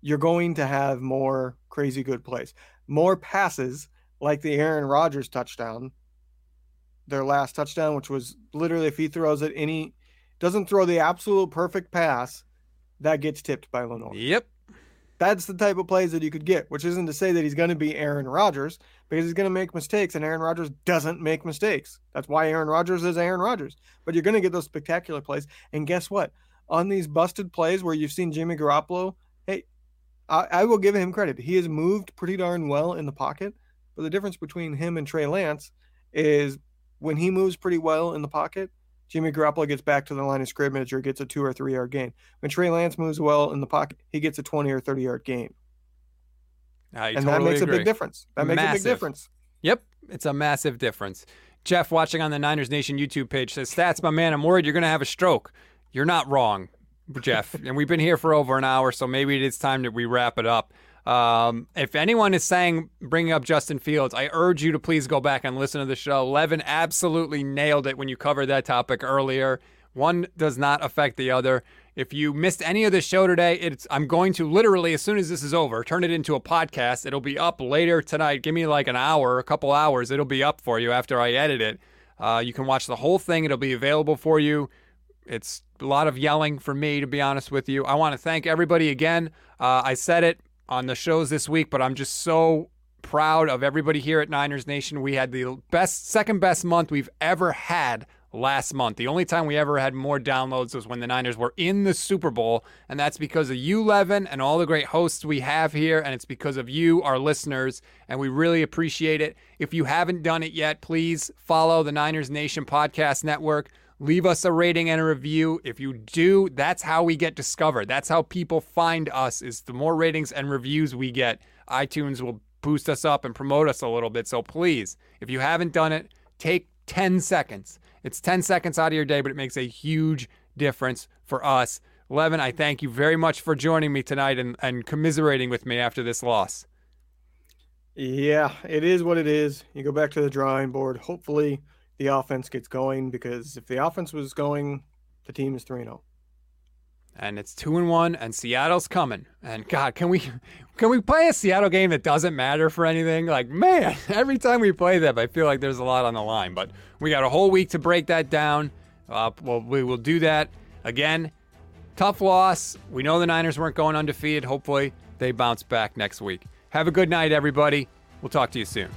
You're going to have more crazy good plays, more passes like the Aaron Rodgers touchdown, their last touchdown, which was literally if he throws it any, doesn't throw the absolute perfect pass, that gets tipped by Lenoir. Yep. That's the type of plays that you could get, which isn't to say that he's going to be Aaron Rodgers because he's going to make mistakes, and Aaron Rodgers doesn't make mistakes. That's why Aaron Rodgers is Aaron Rodgers. But you're going to get those spectacular plays. And guess what? On these busted plays where you've seen Jimmy Garoppolo, hey, I, I will give him credit. He has moved pretty darn well in the pocket. But the difference between him and Trey Lance is when he moves pretty well in the pocket, Jimmy Garoppolo gets back to the line of scrimmage or gets a two or three yard gain. When Trey Lance moves well in the pocket, he gets a 20 or 30 yard gain. I and totally that makes agree. a big difference. That makes a big difference. Yep, it's a massive difference. Jeff, watching on the Niners Nation YouTube page, says, Stats, my man, I'm worried you're going to have a stroke. You're not wrong, Jeff. and we've been here for over an hour, so maybe it is time that we wrap it up. Um, if anyone is saying, bringing up Justin Fields, I urge you to please go back and listen to the show. Levin absolutely nailed it when you covered that topic earlier. One does not affect the other. If you missed any of the show today, it's I'm going to literally as soon as this is over, turn it into a podcast. It'll be up later tonight. Give me like an hour, a couple hours. It'll be up for you after I edit it. Uh, you can watch the whole thing. It'll be available for you. It's a lot of yelling for me, to be honest with you. I want to thank everybody again. Uh, I said it on the shows this week, but I'm just so proud of everybody here at Niners Nation. We had the best, second best month we've ever had last month. The only time we ever had more downloads was when the Niners were in the Super Bowl, and that's because of you, Levin, and all the great hosts we have here, and it's because of you, our listeners, and we really appreciate it. If you haven't done it yet, please follow the Niners Nation Podcast Network. Leave us a rating and a review. If you do, that's how we get discovered. That's how people find us. Is the more ratings and reviews we get, iTunes will boost us up and promote us a little bit. So please, if you haven't done it, take 10 seconds. It's 10 seconds out of your day, but it makes a huge difference for us. Levin, I thank you very much for joining me tonight and, and commiserating with me after this loss. Yeah, it is what it is. You go back to the drawing board. Hopefully, the offense gets going because if the offense was going, the team is 3 0 and it's two and one, and Seattle's coming. And God, can we can we play a Seattle game that doesn't matter for anything? Like, man, every time we play them, I feel like there's a lot on the line. But we got a whole week to break that down. Uh, well, we will do that again. Tough loss. We know the Niners weren't going undefeated. Hopefully, they bounce back next week. Have a good night, everybody. We'll talk to you soon.